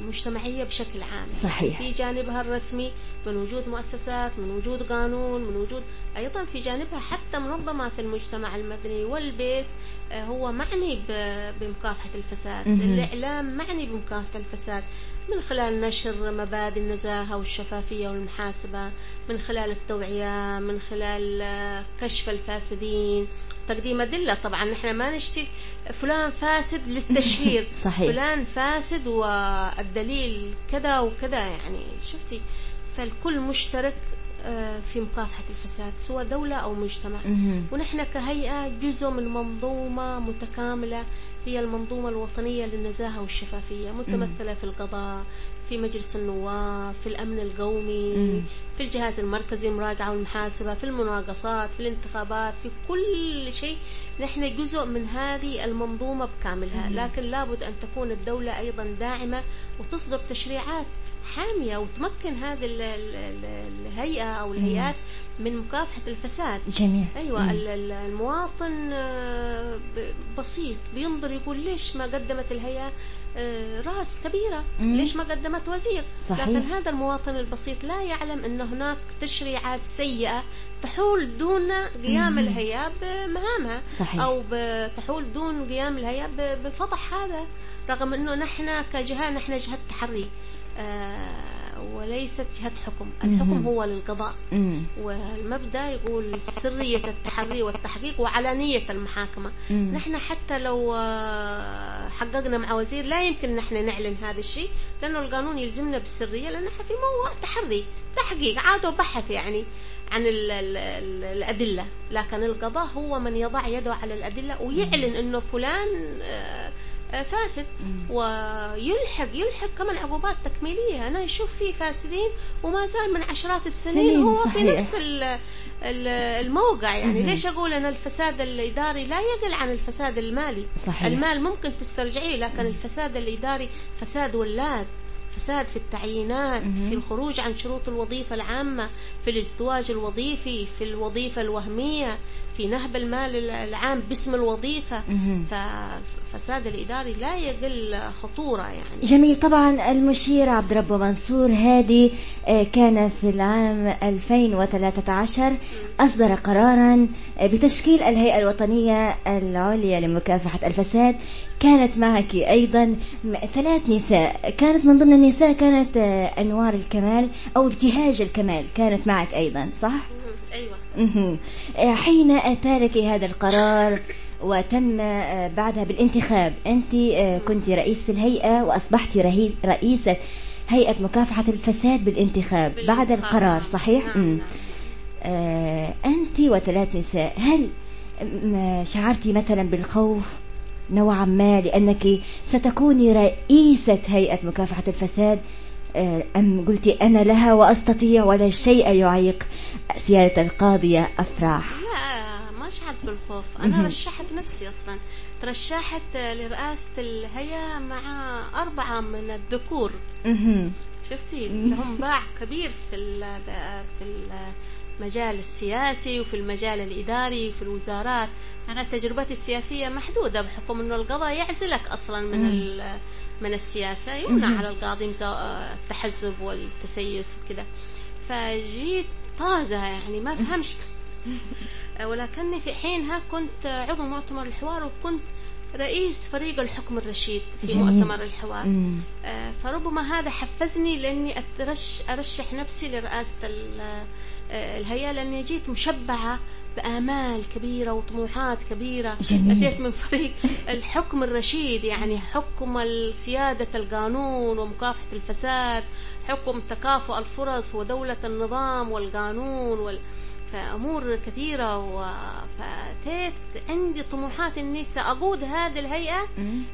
مجتمعية بشكل عام صحيح. في جانبها الرسمي من وجود مؤسسات من وجود قانون من وجود أيضا في جانبها حتى منظمات المجتمع المدني والبيت آه، هو معني بمكافحة الفساد. الإعلام معني بمكافحة الفساد من خلال نشر مبادئ النزاهة والشفافية والمحاسبة من خلال التوعية من خلال آه، كشف الفاسدين تقديم أدلة طبعا نحن ما نشتي فلان فاسد للتشهير صحيح. فلان فاسد والدليل كذا وكذا يعني شفتي فالكل مشترك آه، في مكافحة الفساد سواء دولة أو مجتمع. ونحن كهيئة جزء من منظومة متكاملة هي المنظومة الوطنية للنزاهة والشفافية متمثلة في القضاء في مجلس النواب في الأمن القومي مم. في الجهاز المركزي المراجعة والمحاسبة في المناقصات في الانتخابات في كل شيء. نحن جزء من هذه المنظومة بكاملها. لكن لابد أن تكون الدولة أيضا داعمة وتصدر تشريعات حامية وتمكن هذه ال- ال- ال- الهيئة أو الهيئات من مكافحة الفساد جميل أيوه مم. ال- ال- المواطن آه، بسيط بينظر يقول ليش ما قدمت الهيئة آه، رأس كبيرة مم. ليش ما قدمت وزير صحيح. لكن هذا المواطن البسيط لا يعلم أن هناك تشريعات سيئة تحول دون قيام مم. الهيئة بمهامها صحيح. أو ب- تحول دون قيام الهيئة ب- بفضح هذا رغم أنه نحن كجهة نحن جهة تحري وليست جهة حكم الحكم. هو للقضاء مم. والمبدأ يقول سرية التحري والتحقيق وعلانيه المحاكمة مم. نحن حتى لو آه، حققنا مع وزير لا يمكن نحن نعلن هذا الشيء لأنه القانون يلزمنا بالسرية لأن نحن في موضوع تحري تحقيق عاد وبحث يعني عن ال ال ال الأدلة لكن القضاء هو من يضع يده على الأدلة ويعلن إنه فلان آه، آه، فاسد. ويلحق يلحق كمان عقوبات تكميلية. أنا أشوف فيه فاسدين وما زال من عشرات السنين سنين، هو في صحيح. نفس ال- ال- الموقع. يعني ليش أقول أن الفساد الإداري لا يقل عن الفساد المالي؟ صحيح. المال ممكن تسترجعيه لكن الفساد الإداري فساد ولاد فساد في التعيينات في الخروج عن شروط الوظيفة العامة في الازدواج الوظيفي في الوظيفة الوهمية في نهب المال العام باسم الوظيفة مهم. فالفساد الإداري لا يقل خطورة يعني. جميل. طبعا المشير عبد ربه منصور هادي آه، كان في العام 2013 أصدر قرارا آه، بتشكيل الهيئة الوطنية العليا لمكافحة الفساد. كانت معك أيضا ثلاث نساء. كانت من ضمن النساء كانت آه، أنوار الكمال أو ابتهاج الكمال. كانت معك أيضا صح؟ أيوة. آه، حين لك هذا القرار وتم آه، بعدها بالانتخاب أنت آه، كنت رئيس الهيئة وأصبحت رئيسة هيئة مكافحة الفساد بالانتخاب بعد. القرار صحيح؟ نعم،. نعم. أنت وثلاث نساء هل شعرتي مثلا بالخوف نوعا ما لأنك ستكوني رئيسة هيئة مكافحة الفساد أم قلتي أنا لها وأستطيع ولا شيء يعيق. سيادة القاضية أفراح. لا ما شعرت بالخوف. أنا رشحت نفسي أصلا. ترشحت لرئاسة الهيئة مع أربعة من الذكور. شفتي؟ لهم باع كبير في في المجال السياسي وفي المجال الإداري وفي الوزارات. أنا تجربتي السياسية محدودة بحكم أنه القضاء يعزلك أصلا من من السياسة يمنع على القاضي التحزب والتسيس وكذا فجيت طازة يعني ما فهمش ولكني في حينها كنت عضو مؤتمر الحوار وكنت رئيس فريق الحكم الرشيد في جميل. مؤتمر الحوار مم. آه، فربما هذا حفزني لأني أرشح نفسي لرئاسة آه، الهيئة لأني جيت مشبعه بآمال كبيرة وطموحات كبيرة جميل. أتيت من فريق الحكم الرشيد يعني حكم سيادة القانون ومكافحة الفساد حكم تكافؤ الفرص ودولة النظام والقانون وال... فأمور كثيرة و... فأتيت عندي طموحات أني سأقود هذه الهيئة.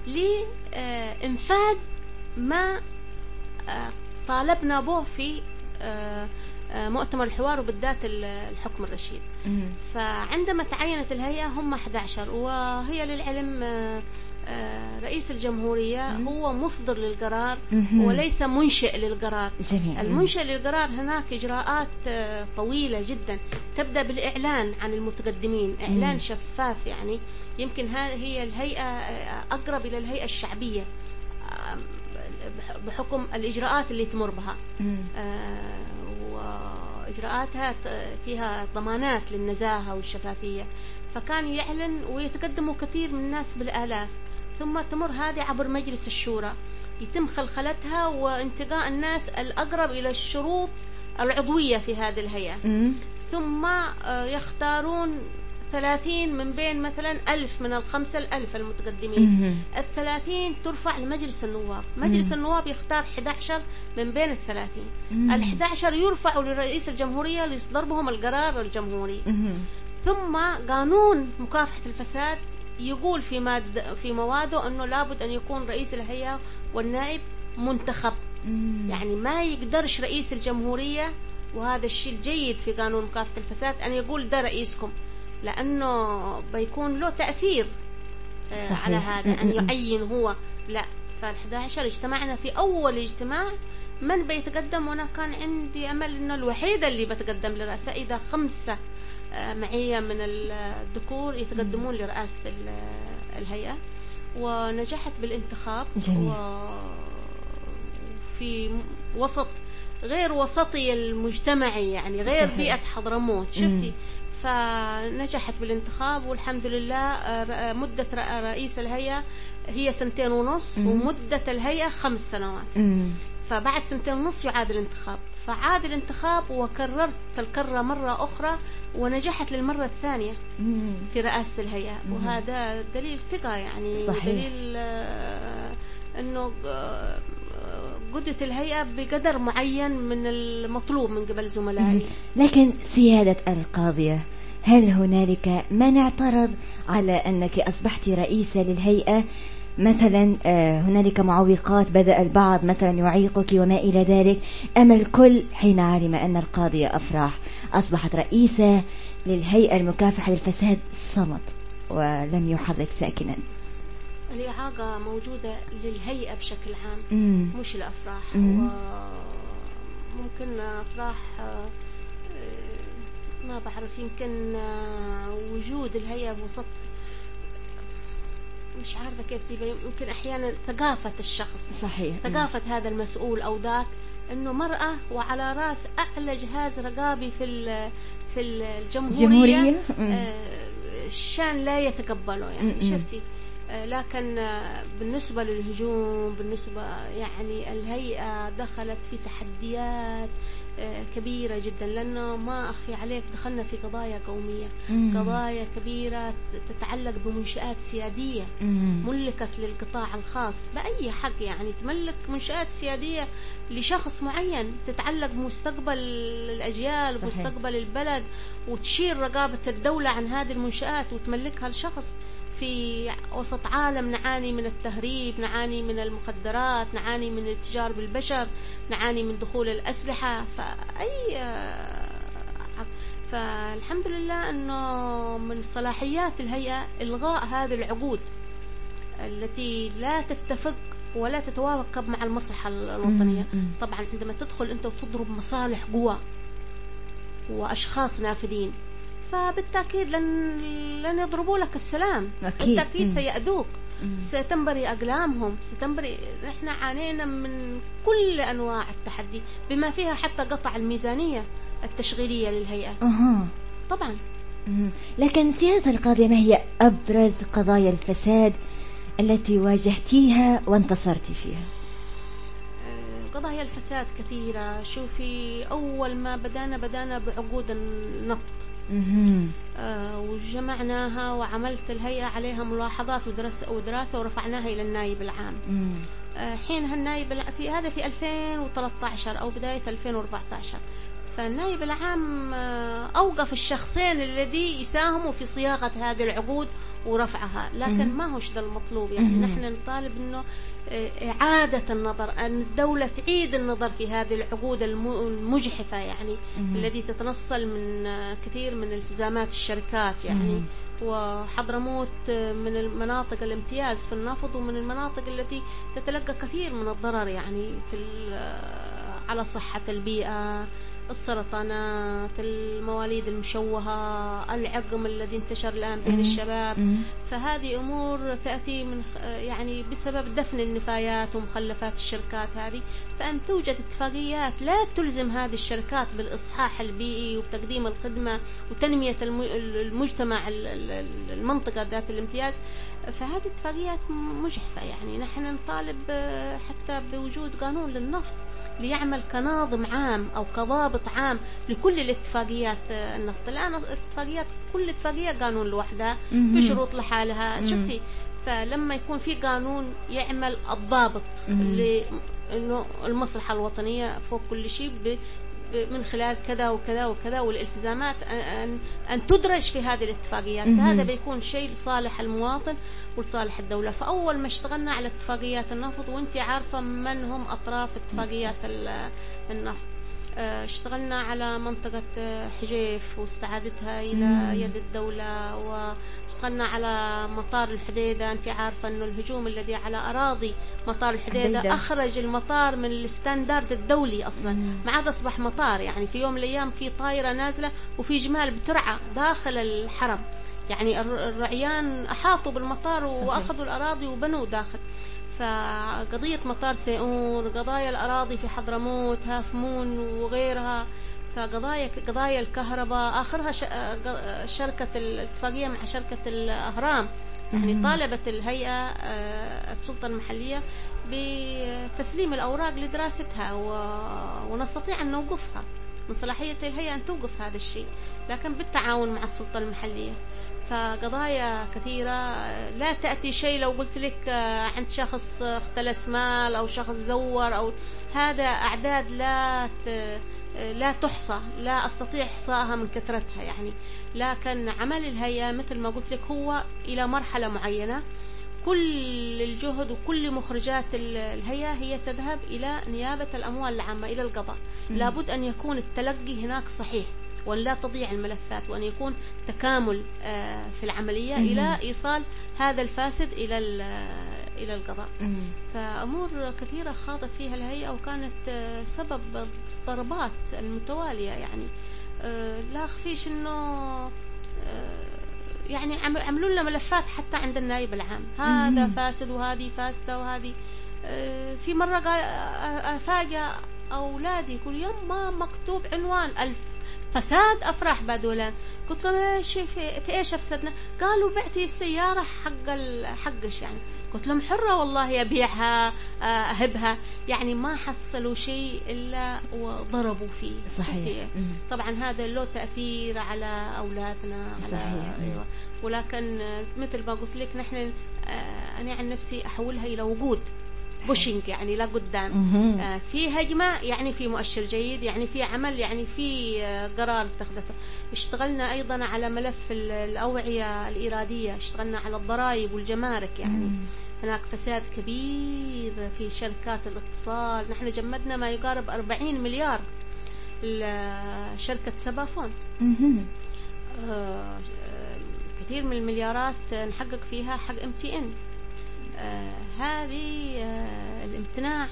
لإنفاذ ما آه، طالبنا به في آه، مؤتمر الحوار وبالذات ال- الحكم الرشيد. فعندما تعينت الهيئة هم 11 وهي للعلم آه، آه، رئيس الجمهورية هو مصدر للقرار. وليس منشئ للقرار. جميل. المنشأ للقرار هناك إجراءات آه، طويلة جدا. تبدأ بالإعلان عن المتقدمين إعلان. شفاف يعني. يمكن هي الهيئة آه، أقرب إلى الهيئة الشعبية آه، بح- بحكم الإجراءات اللي تمر بها. ت- فيها ضمانات للنزاهة والشفافية. فكان يعلن ويتقدموا كثير من الناس بالآلاف. ثم تمر هذه عبر مجلس الشورى. يتم خلخلتها وانتقاء الناس الأقرب إلى الشروط العضوية في هذه الهيئة. ثم آه، يختارون ثلاثين من بين مثلا ألف من الخمسة الألف المتقدمين. الثلاثين ترفع لمجلس النواب مجلس النواب يختار 11 من بين الثلاثين مم. ال 11 يرفعوا لرئيس الجمهورية ليصدر بهم القرار الجمهوري مم. ثم قانون مكافحة الفساد يقول في ماد في مواده أنه لابد أن يكون رئيس الهيئة والنائب منتخب مم. يعني ما يقدرش رئيس الجمهورية وهذا الشيء الجيد في قانون مكافحة الفساد أن يقول ده رئيسكم لأنه بيكون له تأثير آه، صحيح. على هذا أن. يعين هو. لا فال11 اجتمعنا في أول اجتماع من بيتقدم؟ وأنا كان عندي أمل أنه الوحيدة اللي بتقدم لرئاسة فإذا خمسة آه، معية من الذكور يتقدمون لرئاسة ال- الهيئة. ونجحت بالانتخاب. جميل. وفي وسط غير وسطي المجتمعي يعني غير صحيح. بيئة حضرموت. شفتي؟ فنجحت بالانتخاب والحمد لله آه، ر- مدة ر- رئيس الهيئة هي سنتين ونص مم. ومدة الهيئة خمس سنوات مم. فبعد سنتين ونص يعاد الانتخاب فعاد الانتخاب وكررت الكرة مرة أخرى ونجحت للمرة الثانية مم. في رئاسة الهيئة وهذا دليل ثقة يعني صحيح. دليل آه، أنه قدرة الهيئة بقدر معين من المطلوب من قبل زملائي. لكن سيادة القاضية هل هنالك من اعترض على أنك أصبحت رئيسة للهيئة؟ مثلا آه، هنالك معوقات بدأ البعض مثلا يعيقك وما إلى ذلك. أما الكل حين علم أن القاضية أفراح أصبحت رئيسة للهيئة المكافحة للفساد صمت ولم يحرك ساكنا؟ الإعاقة موجودة للهيئة بشكل عام مم. مش الأفراح مم. وممكن أفراح آه، ما بعرف يمكن آه، وجود الهيئة بوسط مش عارفة كيف تجيبها يمكن أحيانا ثقافة الشخص صحيح ثقافة هذا المسؤول أو ذاك أنه مرأة وعلى رأس أعلى جهاز رقابي في في الجمهورية جمهورية مم. آه، الشان لا يتقبله يعني مم. شفتي لكن آه، بالنسبة للهجوم بالنسبة يعني الهيئة دخلت في تحديات آه، كبيرة جدا لأنه ما أخفي عليك دخلنا في قضايا قومية مم. قضايا كبيرة تتعلق بمنشآت سيادية مم. ملكت للقطاع الخاص بأي حق يعني تملك منشآت سيادية لشخص معين تتعلق بمستقبل الأجيال صحيح. ومستقبل البلد وتشيل رقابة الدولة عن هذه المنشآت وتملكها لشخص في وسط عالم نعاني من التهريب نعاني من المخدرات نعاني من الاتجار بالبشر نعاني من دخول الأسلحة فأي آه، فالحمد لله أنه من صلاحيات الهيئة إلغاء هذه العقود التي لا تتفق ولا تتوافق مع المصلحة الوطنية. طبعا عندما تدخل أنت وتضرب مصالح قوى وأشخاص نافذين فبالتأكيد لن لن يضربوا لك السلام أكيد. بالتأكيد مم. سيأذوك. ستنبري أقلامهم ستنبري نحن عانينا من كل أنواع التحدي بما فيها حتى قطع الميزانية التشغيلية للهيئة أها طبعا. لكن سيادة القاضية ما هي أبرز قضايا الفساد التي واجهتيها وانتصرت فيها آه، قضايا الفساد كثيرة شوفي أول ما بدأنا بدأنا بعقود النفط. آه، وجمعناها وعملت الهيئة عليها ملاحظات ودراسة, ودراسة ورفعناها إلى النائب العام. آه، حين النائب الع- في هذا في 2013 أو بداية 2014 فالنائب العام آه، أوقف الشخصين الذي يساهموا في صياغة هذه العقود ورفعها. لكن ما هوش ده المطلوب؟ يعني. نحن نطالب أنه إعادة النظر أن الدولة تعيد النظر في هذه العقود الم- المجحفة يعني مهم. التي تتنصل من كثير من التزامات الشركات يعني مهم. وحضرموت من المناطق الامتياز في النفط ومن المناطق التي تتلقى كثير من الضرر يعني في على صحة البيئة السرطانات المواليد المشوهة العقم الذي انتشر الآن بين. الشباب. فهذه أمور تأتي من يعني بسبب دفن النفايات ومخلفات الشركات هذه. فأن توجد اتفاقيات لا تلزم هذه الشركات بالإصحاح البيئي وتقديم الخدمة وتنمية الم- المجتمع ال- ال- المنطقة ذات الامتياز. فهذه اتفاقيات مجحفة يعني. نحن نطالب آه، حتى بوجود قانون للنفط. ليعمل كناظم عام أو كضابط عام لكل الاتفاقيات آه، النفط الآن الاتفاقيات كل اتفاقية قانون لوحدها. بشروط لحالها. شفتي فلما يكون في قانون يعمل الضابط مم. لأنه المصلحة الوطنية فوق كل شيء من خلال كذا وكذا وكذا والالتزامات أن- ان أن تدرج في هذه الاتفاقيات. هذا بيكون شيء لصالح المواطن ولصالح الدولة فأول ما اشتغلنا على اتفاقيات النفط وانت عارفة من هم أطراف اتفاقيات ال- النفط آه، اشتغلنا على منطقة آه، حجيف واستعادتها إلى. يد الدولة واشتغلنا على مطار الحديدة. أنت عارفة أنه الهجوم الذي على أراضي مطار الحديدة الحديدة. أخرج المطار من الستاندرد الدولي أصلا. مم. ما عاد أصبح مطار يعني في يوم من الأيام في طائرة نازلة وفي جمال بترعى داخل الحرم. يعني الر- الرعيان أحاطوا بالمطار وأخذوا الأراضي وبنوا داخل. فقضية مطار سيئون قضايا الأراضي في حضرموت هافمون وغيرها فقضايا قضايا الكهرباء آخرها ش- ق- شركة الاتفاقية مع شركة الأهرام. يعني. طالبت الهيئة آه، السلطة المحلية بتسليم الأوراق لدراستها ونستطيع أن نوقفها. من صلاحية الهيئة أن توقف هذا الشيء. لكن بالتعاون مع السلطة المحلية. فقضايا كثيرة. آه، لا تأتي شيء لو قلت لك آه، عند شخص اختلس مال أو شخص زور أو هذا أعداد لا لا تحصى لا أستطيع إحصائها من كثرتها يعني. لكن عمل الهيئة مثل ما قلت لك هو إلى مرحلة معينة. كل الجهد وكل مخرجات ال- الهيئة هي تذهب إلى نيابة الأموال العامة إلى القضاء. لابد أن يكون التلقي هناك صحيح وأن لا تضيع الملفات وأن يكون تكامل آه، في العملية. إلى إيصال هذا الفاسد إلى إلى القضاء. فأمور كثيرة خاضت فيها الهيئة وكانت آه، سبب الضربات المتوالية يعني. آه، لا أخفيش أنه آه، يعني عم- عملوا لنا ملفات حتى عند النائب العام. هذا. فاسد وهذه فاسدة وهذه. آه، في مرة قال أفاجأ أولادي يقول يما مكتوب عنوان ألف فساد أفراح بادولان قلت لهم إيش في, في إيش أفسدنا؟ قالوا بعتي السيارة حق حقش يعني. قلت لهم حرة والله أبيعها آه، أهبها يعني ما حصلوا شيء إلا وضربوا فيه صحيح؟ مم. طبعا هذا له تأثير على أولادنا على صحيح. أيوة. ولكن مثل ما قلت لك نحن آه، أنا عن نفسي أحولها إلى وجود pushing يعني لا قدام مهم. آه، في هجمة يعني في مؤشر جيد يعني في عمل يعني في آه، قرار اتخذته اشتغلنا أيضا على ملف ال- الأوعية الإيرادية اشتغلنا على الضرائب والجمارك يعني مم. هناك فساد كبير في شركات الاتصال. نحن جمدنا ما يقارب 40 مليار لشركة سبافون. آه، آه، كثير من المليارات آه، نحقق فيها حق إم تي إن. هذه آه، الامتناع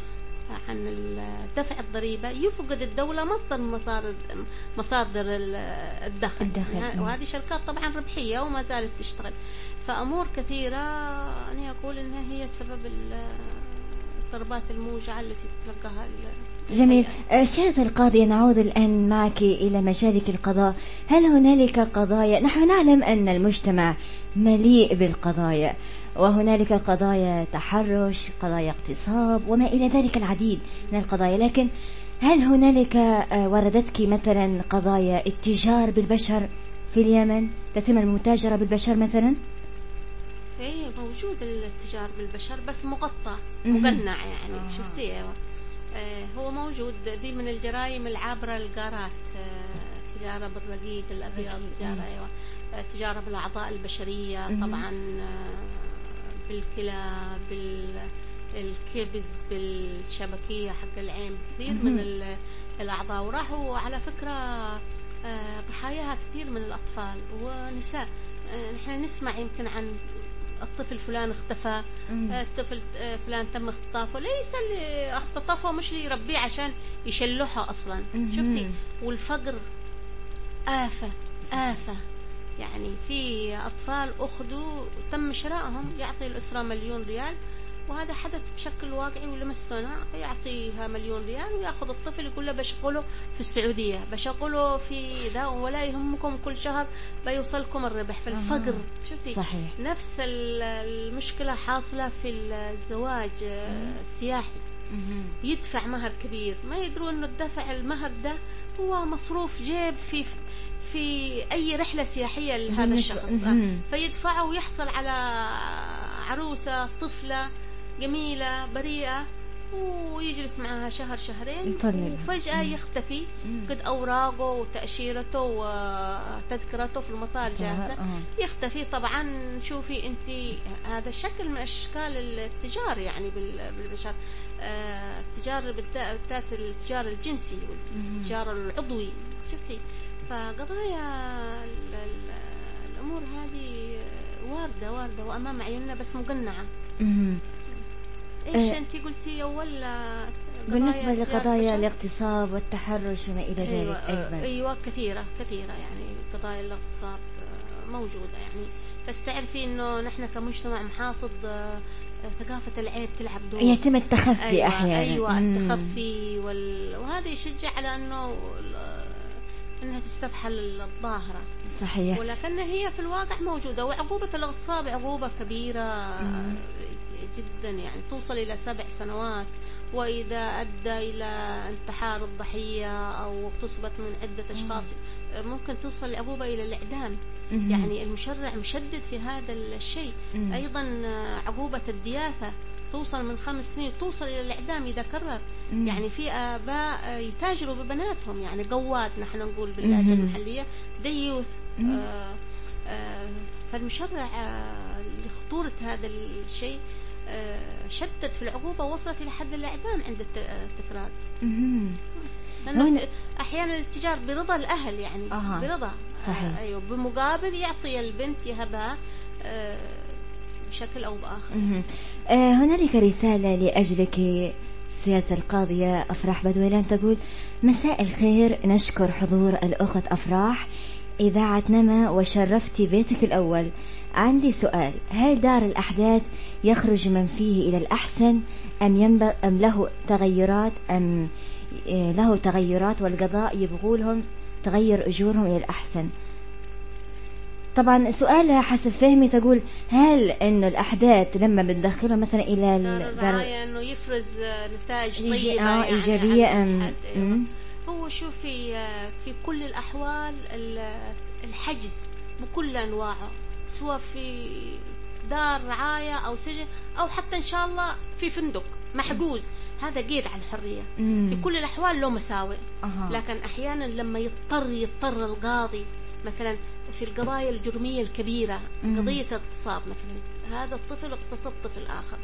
عن دفع الضريبة يفقد الدولة مصدر من مصادر مصادر ال- الدخل. الدخل. وهذه شركات طبعا ربحية وما زالت تشتغل. فأمور كثيرة أنا أقول أنها هي سبب ال- الضربات الموجعة التي تلقاها جميل. سيادة القاضية نعود الآن معك إلى مشارك القضاء. هل هنالك قضايا؟ نحن نعلم أن المجتمع مليء بالقضايا وهنالك قضايا تحرش قضايا اغتصاب وما إلى ذلك العديد من القضايا. لكن هل هنالك آه، وردتك مثلا قضايا اتجار بالبشر في اليمن؟ تتم المتاجرة بالبشر مثلا؟ إيه موجود التجار بالبشر بس مغطى. مقنع يعني آه. شفتي أيوه آه هو موجود دي من الجرائم العابرة القارات آه تجارة بالرقيق الأبيض. تجارة أيوه آه تجارة بالأعضاء البشرية. طبعا آه بالكلى بالكبد بالشبكية حق العين كثير. من ال- الأعضاء وراحوا على فكرة آه، ضحاياها كثير من الأطفال ونساء نحن نسمع يمكن عن الطفل فلان اختفى آه، الطفل آه، فلان تم اختطافه ليس اللي اختطفه مش اللي يربيه عشان يشلحه أصلا. شفتي؟ والفقر آفة آفة. يعني في أطفال أخذوا تم شرائهم يعطي الأسرة مليون ريال وهذا حدث بشكل واقعي ولمسته أنا يعطيها مليون ريال ويأخذ الطفل يقول له بشغله في السعودية بشغله في ذا ولا يهمكم كل شهر بيوصلكم الربح في الفقر. شفتي؟ صحيح. نفس ال- المشكلة حاصلة في الزواج آه، السياحي. يدفع مهر كبير. ما يدروا إنه الدفع المهر ده هو مصروف جيب في في أي رحلة سياحية لهذا الشخص. فيدفعه ويحصل على عروسة طفلة جميلة بريئة. ويجلس معها شهر شهرين. يطلل. وفجأة يختفي. قد أوراقه وتأشيرته وتذكرته في المطار جاهزة. آه. يختفي. طبعا شوفي أنت هذا شكل من أشكال التجار يعني بال- بالبشر. آه، التجار بالذات التجار الجنسي والتجار العضوي. شفتي؟ فقضايا ال- ال- الأمور هذه واردة واردة وأمام عيوننا بس مقنعة. مهم. إيش آه. انت قلتي أول آه، بالنسبة قضايا لقضايا؟ الاغتصاب والتحرش وما إلى أيوة, ذلك آه، أيضا أيوه كثيرة كثيرة يعني قضايا الاغتصاب آه، موجودة يعني بس تعرفي إنه نحن كمجتمع محافظ ثقافة العيب تلعب دور يتم التخفي أيوة أحيانا مم. التخفي وال... وهذا يشجع على ال- إنها تستفحل الظاهرة صحيح ولكن هي في الواقع موجودة وعقوبة الاغتصاب عقوبة كبيرة. جدا يعني توصل إلى سبع سنوات وإذا أدى إلى انتحار الضحية أو اغتصبت من عدة أشخاص ممكن توصل العقوبه إلى الإعدام مهم. يعني المشرع مشدد في هذا الشيء مم. أيضا عقوبة الدياثة توصل من خمس سنين توصل إلى الإعدام إذا كرر. يعني في آباء يتاجروا ببناتهم يعني قوات نحن نقول باللهجة مهم. المحليه ديوث. آه آه فالمشرع آه لخطورة هذا الشيء شدد في العقوبة وصلت إلى حد الاعدام عند الت- التكرار. هنا- أحيانا الاتجار برضا الأهل يعني أها. برضا. صحيح. آه أيوه بمقابل يعطي البنت يهبها آه بشكل بآخر. مهم. آه هنالك رسالة لأجلك سيادة القاضية أفراح بدويلان تقول مساء الخير نشكر حضور الأخت أفراح إذاعة نما وشرفت بيتك الأول. عندي سؤال. هل دار الأحداث يخرج من فيه إلى الأحسن أم, ينبغ أم له تغيرات أم آه، له تغيرات والقضاء يبغوا لهم تغير أجورهم إلى الأحسن؟ طبعا سؤالها حسب فهمي تقول هل انه الأحداث لما بتدخلهم مثلا إلى دار ال- الرعاية إنه يفرز آه، نتائج طيبة آه، يعني إيجابية أم؟ هو شوفي آه، في كل الأحوال ال- الحجز بكل أنواعه. سواء في دار رعاية أو سجن أو حتى إن شاء الله في فندق محجوز هذا قيد على الحرية أم. في كل الأحوال له مساوئ أها. لكن أحيانا لما يضطر يضطر القاضي مثلا في القضايا الجرمية الكبيرة مم. قضية اغتصاب مثلا هذا الطفل اغتصب طفل آخر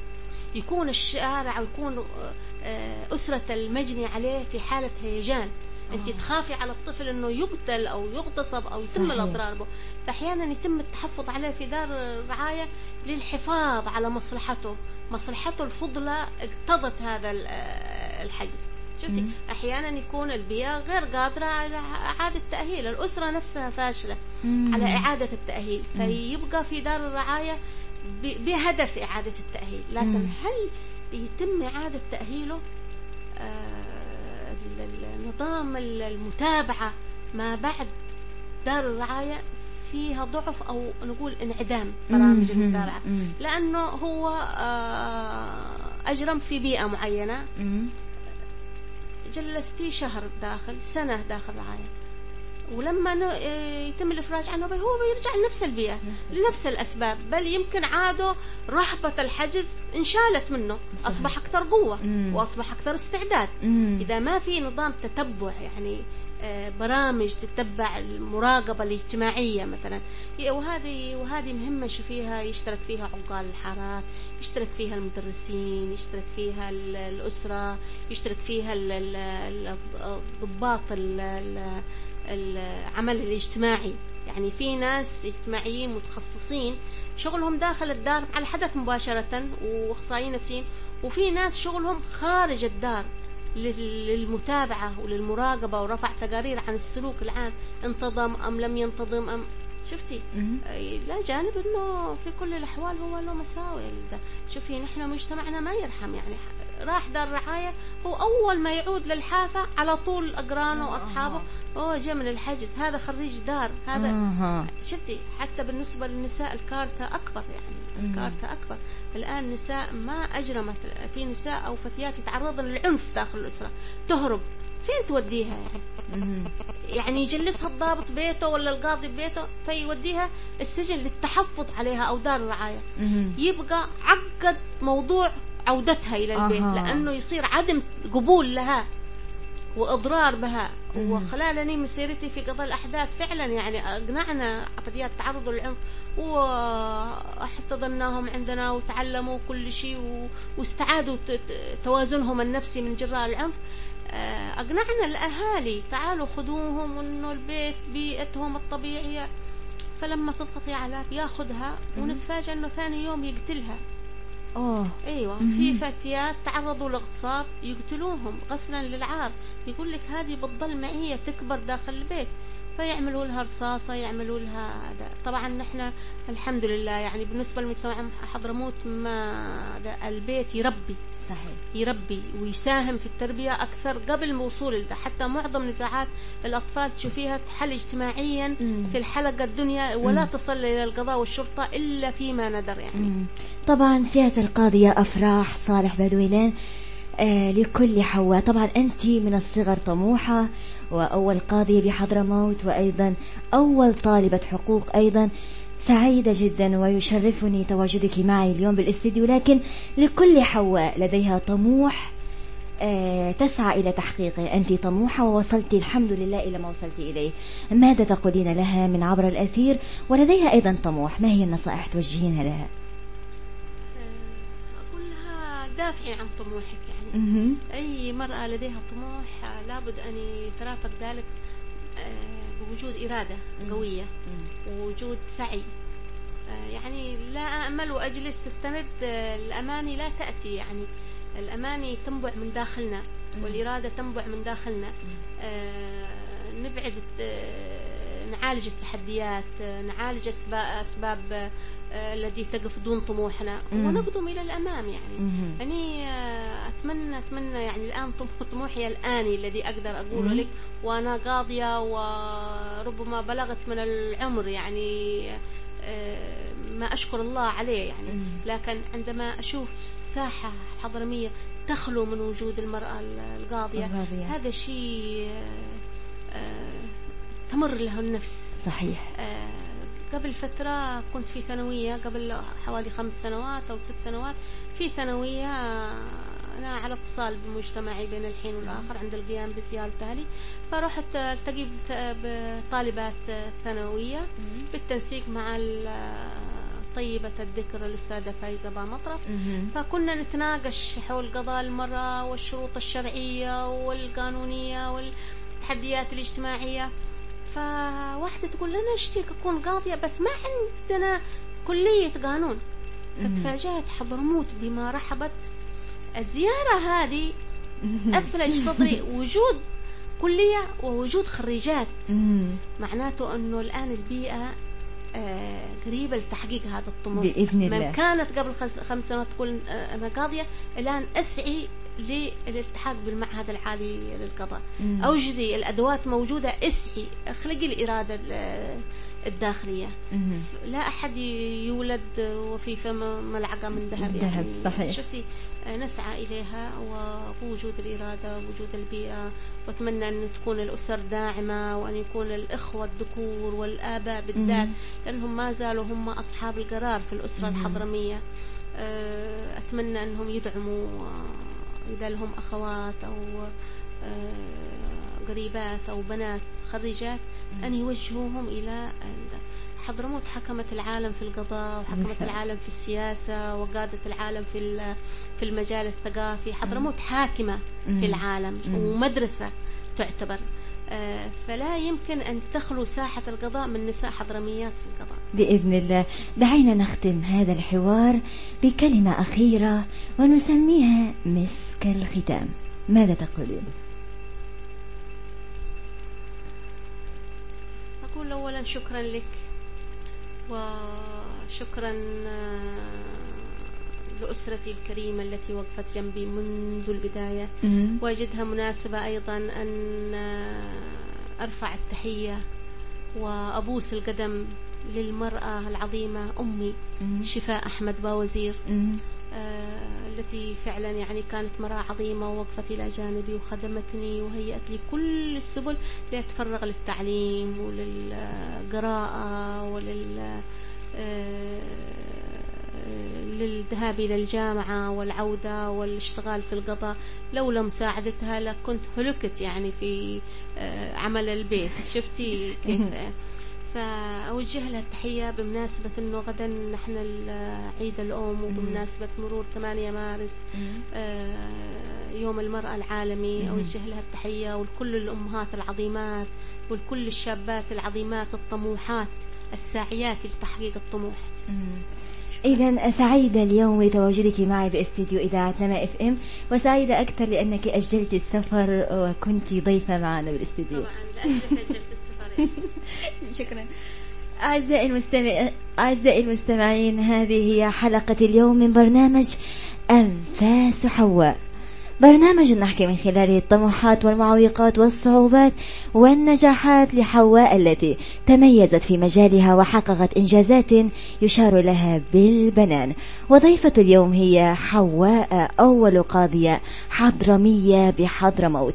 يكون الشارع أو يكون آه، آه، أسرة المجني عليه في حالة هيجان انت تخافي على الطفل انه يقتل أو يغتصب أو يتم صحيح. الاضرار. به فأحيانا يتم التحفظ عليه في دار رعايه للحفاظ على مصلحته. مصلحته الفضلى اقتضت هذا آه، الحجز. شفتي؟ مم. أحيانا يكون البيئة غير قادرة على إعادة تاهيل الأسرة نفسها فاشلة مم. على إعادة التأهيل. فيبقى في دار الرعاية بهدف إعادة التأهيل. لكن مم. هل يتم إعادة تأهيله؟ آه، نظام ال- المتابعة ما بعد دار الرعاية فيها ضعف أو نقول انعدام برامج مم. لأنه هو آه، أجرم في بيئة معينة أم. جلستيه شهر داخل سنة داخل رعاية ولما آه، يتم الإفراج عنه هو بيرجع لنفس البيئة لنفس الأسباب بل يمكن عاده رهبة الحجز انشالت منه أصبح أكثر قوة. وأصبح أكثر استعداد. إذا ما في نظام تتبع يعني آه، برامج تتبع المراقبة الاجتماعية مثلا وهذه وهذه مهمة شوفيها يشترك فيها عقال الحارات يشترك فيها المدرسين يشترك فيها ال- الأسرة يشترك فيها ال- العمل الاجتماعي. يعني في ناس اجتماعيين متخصصين شغلهم داخل الدار على الحدث مباشرة وإخصائيين نفسيين وفي ناس شغلهم خارج الدار لل- للمتابعة وللمراقبة ورفع تقارير عن السلوك العام انتظم أم لم ينتظم أم. شفتي؟ لا جانب إنه في كل الأحوال هو له مساوئ. شوفي نحن مجتمعنا ما يرحم يعني راح دار رعاية هو أول ما يعود للحافة على طول أقرانه وأصحابه. هو جاء من الحجز. هذا خريج دار. هذا. شفتي؟ حتى بالنسبة للنساء الكارثة أكبر يعني الكارثة أكبر. الآن النساء ما أجرمت. في نساء أو فتيات يتعرضن للعنف داخل الأسرة. تهرب. فين توديها يعني. يعني يجلسها الضابط بيته ولا القاضي بيته؟ فيوديها السجن للتحفظ عليها أو دار الرعاية. مم. يبقى عقد موضوع عودتها إلى البيت أها. لأنه يصير عدم قبول لها وإضرار بها. وخلالني مسيرتي في قضاء الأحداث فعلا يعني أقنعنا فتيات تعرضوا للعنف واحتضناهم عندنا وتعلموا كل شيء و- واستعادوا توازنهم النفسي من جراء العنف. آه، أقنعنا الأهالي تعالوا خذوهم وإنه البيت بيئتهم الطبيعية. فلما تضغطي على بياخذها ونتفاجأ إنه ثاني يوم يقتلها. أوه. أيوه في فتيات تعرضوا لاغتصاب يقتلوهم غسلا للعار يقول لك هذه بتضل معيه تكبر داخل البيت. فيعملوا لها رصاصة يعملوا لها هذا. طبعا نحن الحمد لله يعني بالنسبة للمجتمع حضرموت ما ده البيت يربي. صحيح. يربي ويساهم في التربية أكثر قبل الوصول لده. حتى معظم نزاعات الأطفال تشوفيها تحل اجتماعيا مم. في الحلقة الدنيا ولا تصل إلى القضاء والشرطة إلا فيما ندر يعني. مم. طبعا سيادة القاضية أفراح صالح بدويلان آه لكل حواء. طبعا أنت من الصغر طموحة. وأول قاضية بحضرموت وأيضا أول طالبة حقوق أيضا. سعيدة جدا ويشرفني تواجدك معي اليوم بالاستديو لكن لكل حواء لديها طموح آه، تسعى إلى تحقيقه أنت طموحة ووصلت الحمد لله إلى ما وصلت إليه. ماذا تقولين لها من عبر الأثير؟ ولديها أيضا طموح. ما هي النصائح توجهينها لها؟ أقول لها دافعي عن طموحك يعني. أي مرأة لديها طموح لابد أن يترافق ذلك آه، بوجود إرادة قوية ووجود سعي. آه، يعني لا أأمل وأجلس تستند آه، الأماني لا تأتي يعني. الأماني تنبع من داخلنا والإرادة تنبع من داخلنا. نبعد نعالج التحديات نعالج أسباب, آه، التي تقف دون طموحنا. ونقدم إلى الأمام يعني. يعني آه، اتمنى أتمنى يعني الآن طم- طموحي الآني الذي أقدر أقوله. لك وأنا قاضية وربما بلغت من العمر يعني آه، ما أشكر الله عليه يعني. لكن عندما أشوف ساحة حضرمية تخلو من وجود المرأة ال- القاضية. هذا شيء تمر له النفس صحيح آه، قبل فترة كنت في ثانوية قبل حوالي خمس سنوات أو ست سنوات في ثانوية أنا على اتصال بمجتمعي بين الحين والآخر عند القيام بزيارة أهلي. فرحت ألتقي بطالبات ثانوية بالتنسيق مع طيبة الذكر الأستاذة فايزة بامطرف. فكنا نتناقش حول قضاء المرأة والشروط الشرعية والقانونية والتحديات الاجتماعية. فواحدة تقول لنا اشتيك أكون قاضية؟ بس ما عندنا كلية قانون. فتفاجأت حضرموت بما رحبت. الزيارة هذه أثلج صدري. وجود كلية ووجود خريجات. معناته أنه الآن البيئة آه، قريبة لتحقيق هذا الطموح. بإذن الله. من كانت قبل خمس, خمس سنوات تقول آه، أنا قاضية. الآن أسعي للالتحاق بالمعهد العالي للقضاء مم. أوجدي الأدوات موجودة اسعي اخلقي الإرادة ال- الداخلية مهم. لا أحد يولد وفي فم ملعقة من ذهب يعني صحيح. شفتي نسعى إليها وبوجود الإرادة ووجود البيئة وأتمنى أن تكون الأسر داعمة وأن يكون الإخوة الذكور والآباء بالذات مم. لأنهم ما زالوا هم أصحاب القرار في الأسرة مم. الحضرمية آه، أتمنى أنهم يدعموا إذا لهم أخوات أو آه، قريبات أو بنات خريجات أن يوجهوهم إلى حضرموت حكمت العالم في القضاء وحكمت. العالم في السياسة وقادت العالم في ال- في المجال الثقافي حضرموت حاكمة. في العالم. ومدرسة تعتبر آه، فلا يمكن أن تخلو ساحة القضاء من نساء حضرميات في القضاء بإذن الله دعينا نختم هذا الحوار بكلمة أخيرة ونسميها مسك الختام. ماذا تقولين؟ أقول أولا شكرا لك وشكرا آه، لأسرتي الكريمة التي وقفت جنبي منذ البداية. واجدها مناسبة أيضا أن آه، أرفع التحية وأبوس القدم للمرأة العظيمة أمي شفاء أحمد باوزير. التي فعلا يعني كانت مرأة عظيمة ووقفت إلى جانبي وخدمتني وهيأت لي كل السبل لأتفرغ للتعليم وللقراءة ولل آه، للذهاب إلى الجامعة والعودة والاشتغال في القضاء. لولا مساعدتها لكنت هلكت يعني في آه، عمل البيت. شفتي كيف؟ فأوجه لها التحية بمناسبة أنه غدا نحن عيد الأم وبمناسبة مرور 8 مارس آه، يوم المرأة العالمي أوجه لها التحية ولكل الأمهات العظيمات ولكل الشابات العظيمات الطموحات الساعيات لتحقيق الطموح. إذا سعيدة اليوم لتواجدك معي باستديو إذاعة نما إف إم وسعيدة أكثر لأنك أجلت السفر وكنت ضيفة معنا بالاستديو طبعا لأجل أجلت السفر. شكرا. أعزائي المستمع أعزائي المستمعين هذه هي حلقة اليوم من برنامج أنفاس حواء. برنامج نحكي من خلاله الطموحات والمعوقات والصعوبات والنجاحات لحواء التي تميزت في مجالها وحققت إنجازات يشار لها بالبنان. وضيفة اليوم هي حواء أول قاضية حضرمية بحضرموت.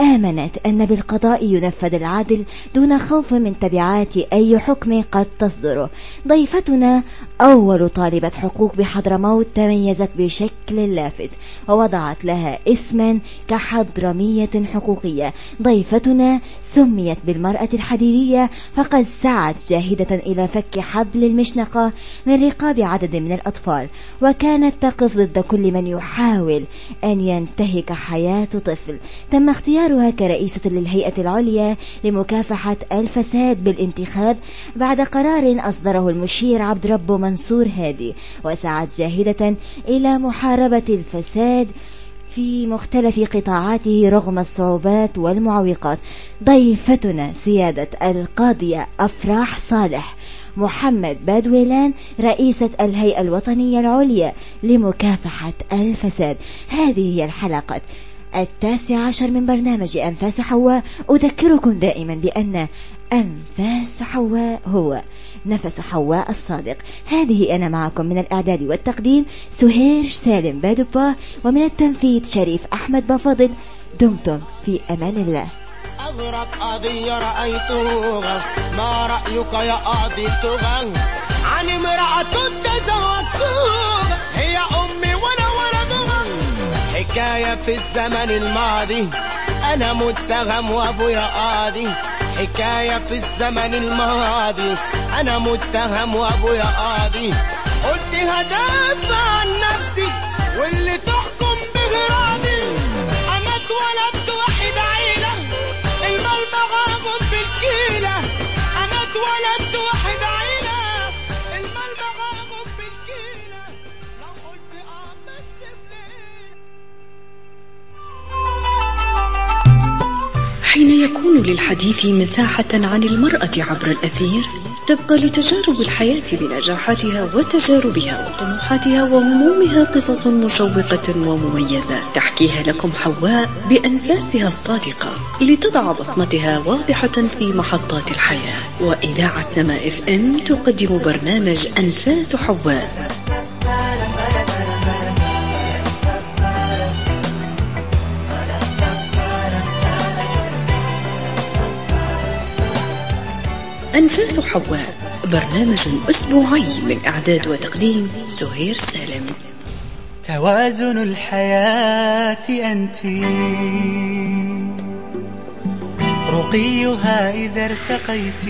آمنت أن بالقضاء ينفذ العدل دون خوف من تبعات أي حكم قد تصدره ضيفتنا أول طالبة حقوق بحضرموت تميزت بشكل لافت ووضعت لها اسما كحضرمية حقوقية. ضيفتنا سميت بالمرأة الحديدية فقد سعت جاهدة إلى فك حبل المشنقة من رقاب عدد من الأطفال وكانت تقف ضد كل من يحاول أن ينتهك حياة طفل. تم اختيارها كرئيسة للهيئة العليا لمكافحة الفساد بالانتخاب بعد قرار أصدره المشير عبد ربه منصور هادي وسعت جاهدة إلى محاربة الفساد في مختلف قطاعاته رغم الصعوبات والمعوقات. ضيفتنا سيادة القاضية أفراح صالح محمد بادويلان رئيسة الهيئة الوطنية العليا لمكافحة الفساد. هذه هي الحلقة التاسع عشر من برنامج أنفاس حواء أذكركم دائما بأن أنفاس حواء هو نفس حواء الصادق. هذه أنا معكم من الإعداد والتقديم سهير سالم بادوبا ومن التنفيذ شريف أحمد بفضل. دمتم في أمان الله. أغرب قضية رأيتها ما رأيك يا قاضي تغن عن امرأة تزوجتها حكاية في الزمن الماضي. أنا متهم وأبويا قاضي. حكاية في الزمن الماضي. أنا متهم وأبويا قاضي. قلت هدافع عن نفسي واللي حين يكون للحديث مساحة عن المرأة عبر الأثير تبقى لتجارب الحياة بنجاحاتها وتجاربها وطموحاتها وهمومها قصص مشوقة ومميزة. تحكيها لكم حواء بأنفاسها الصادقة لتضع بصمتها واضحة في محطات الحياة. وإذاعة نما إف إم تقدم برنامج أنفاس حواء. أنفاس حواء برنامج أسبوعي من إعداد وتقديم سهير سالم. توازن الحياة أنت. رقيها إذا ارتقيت.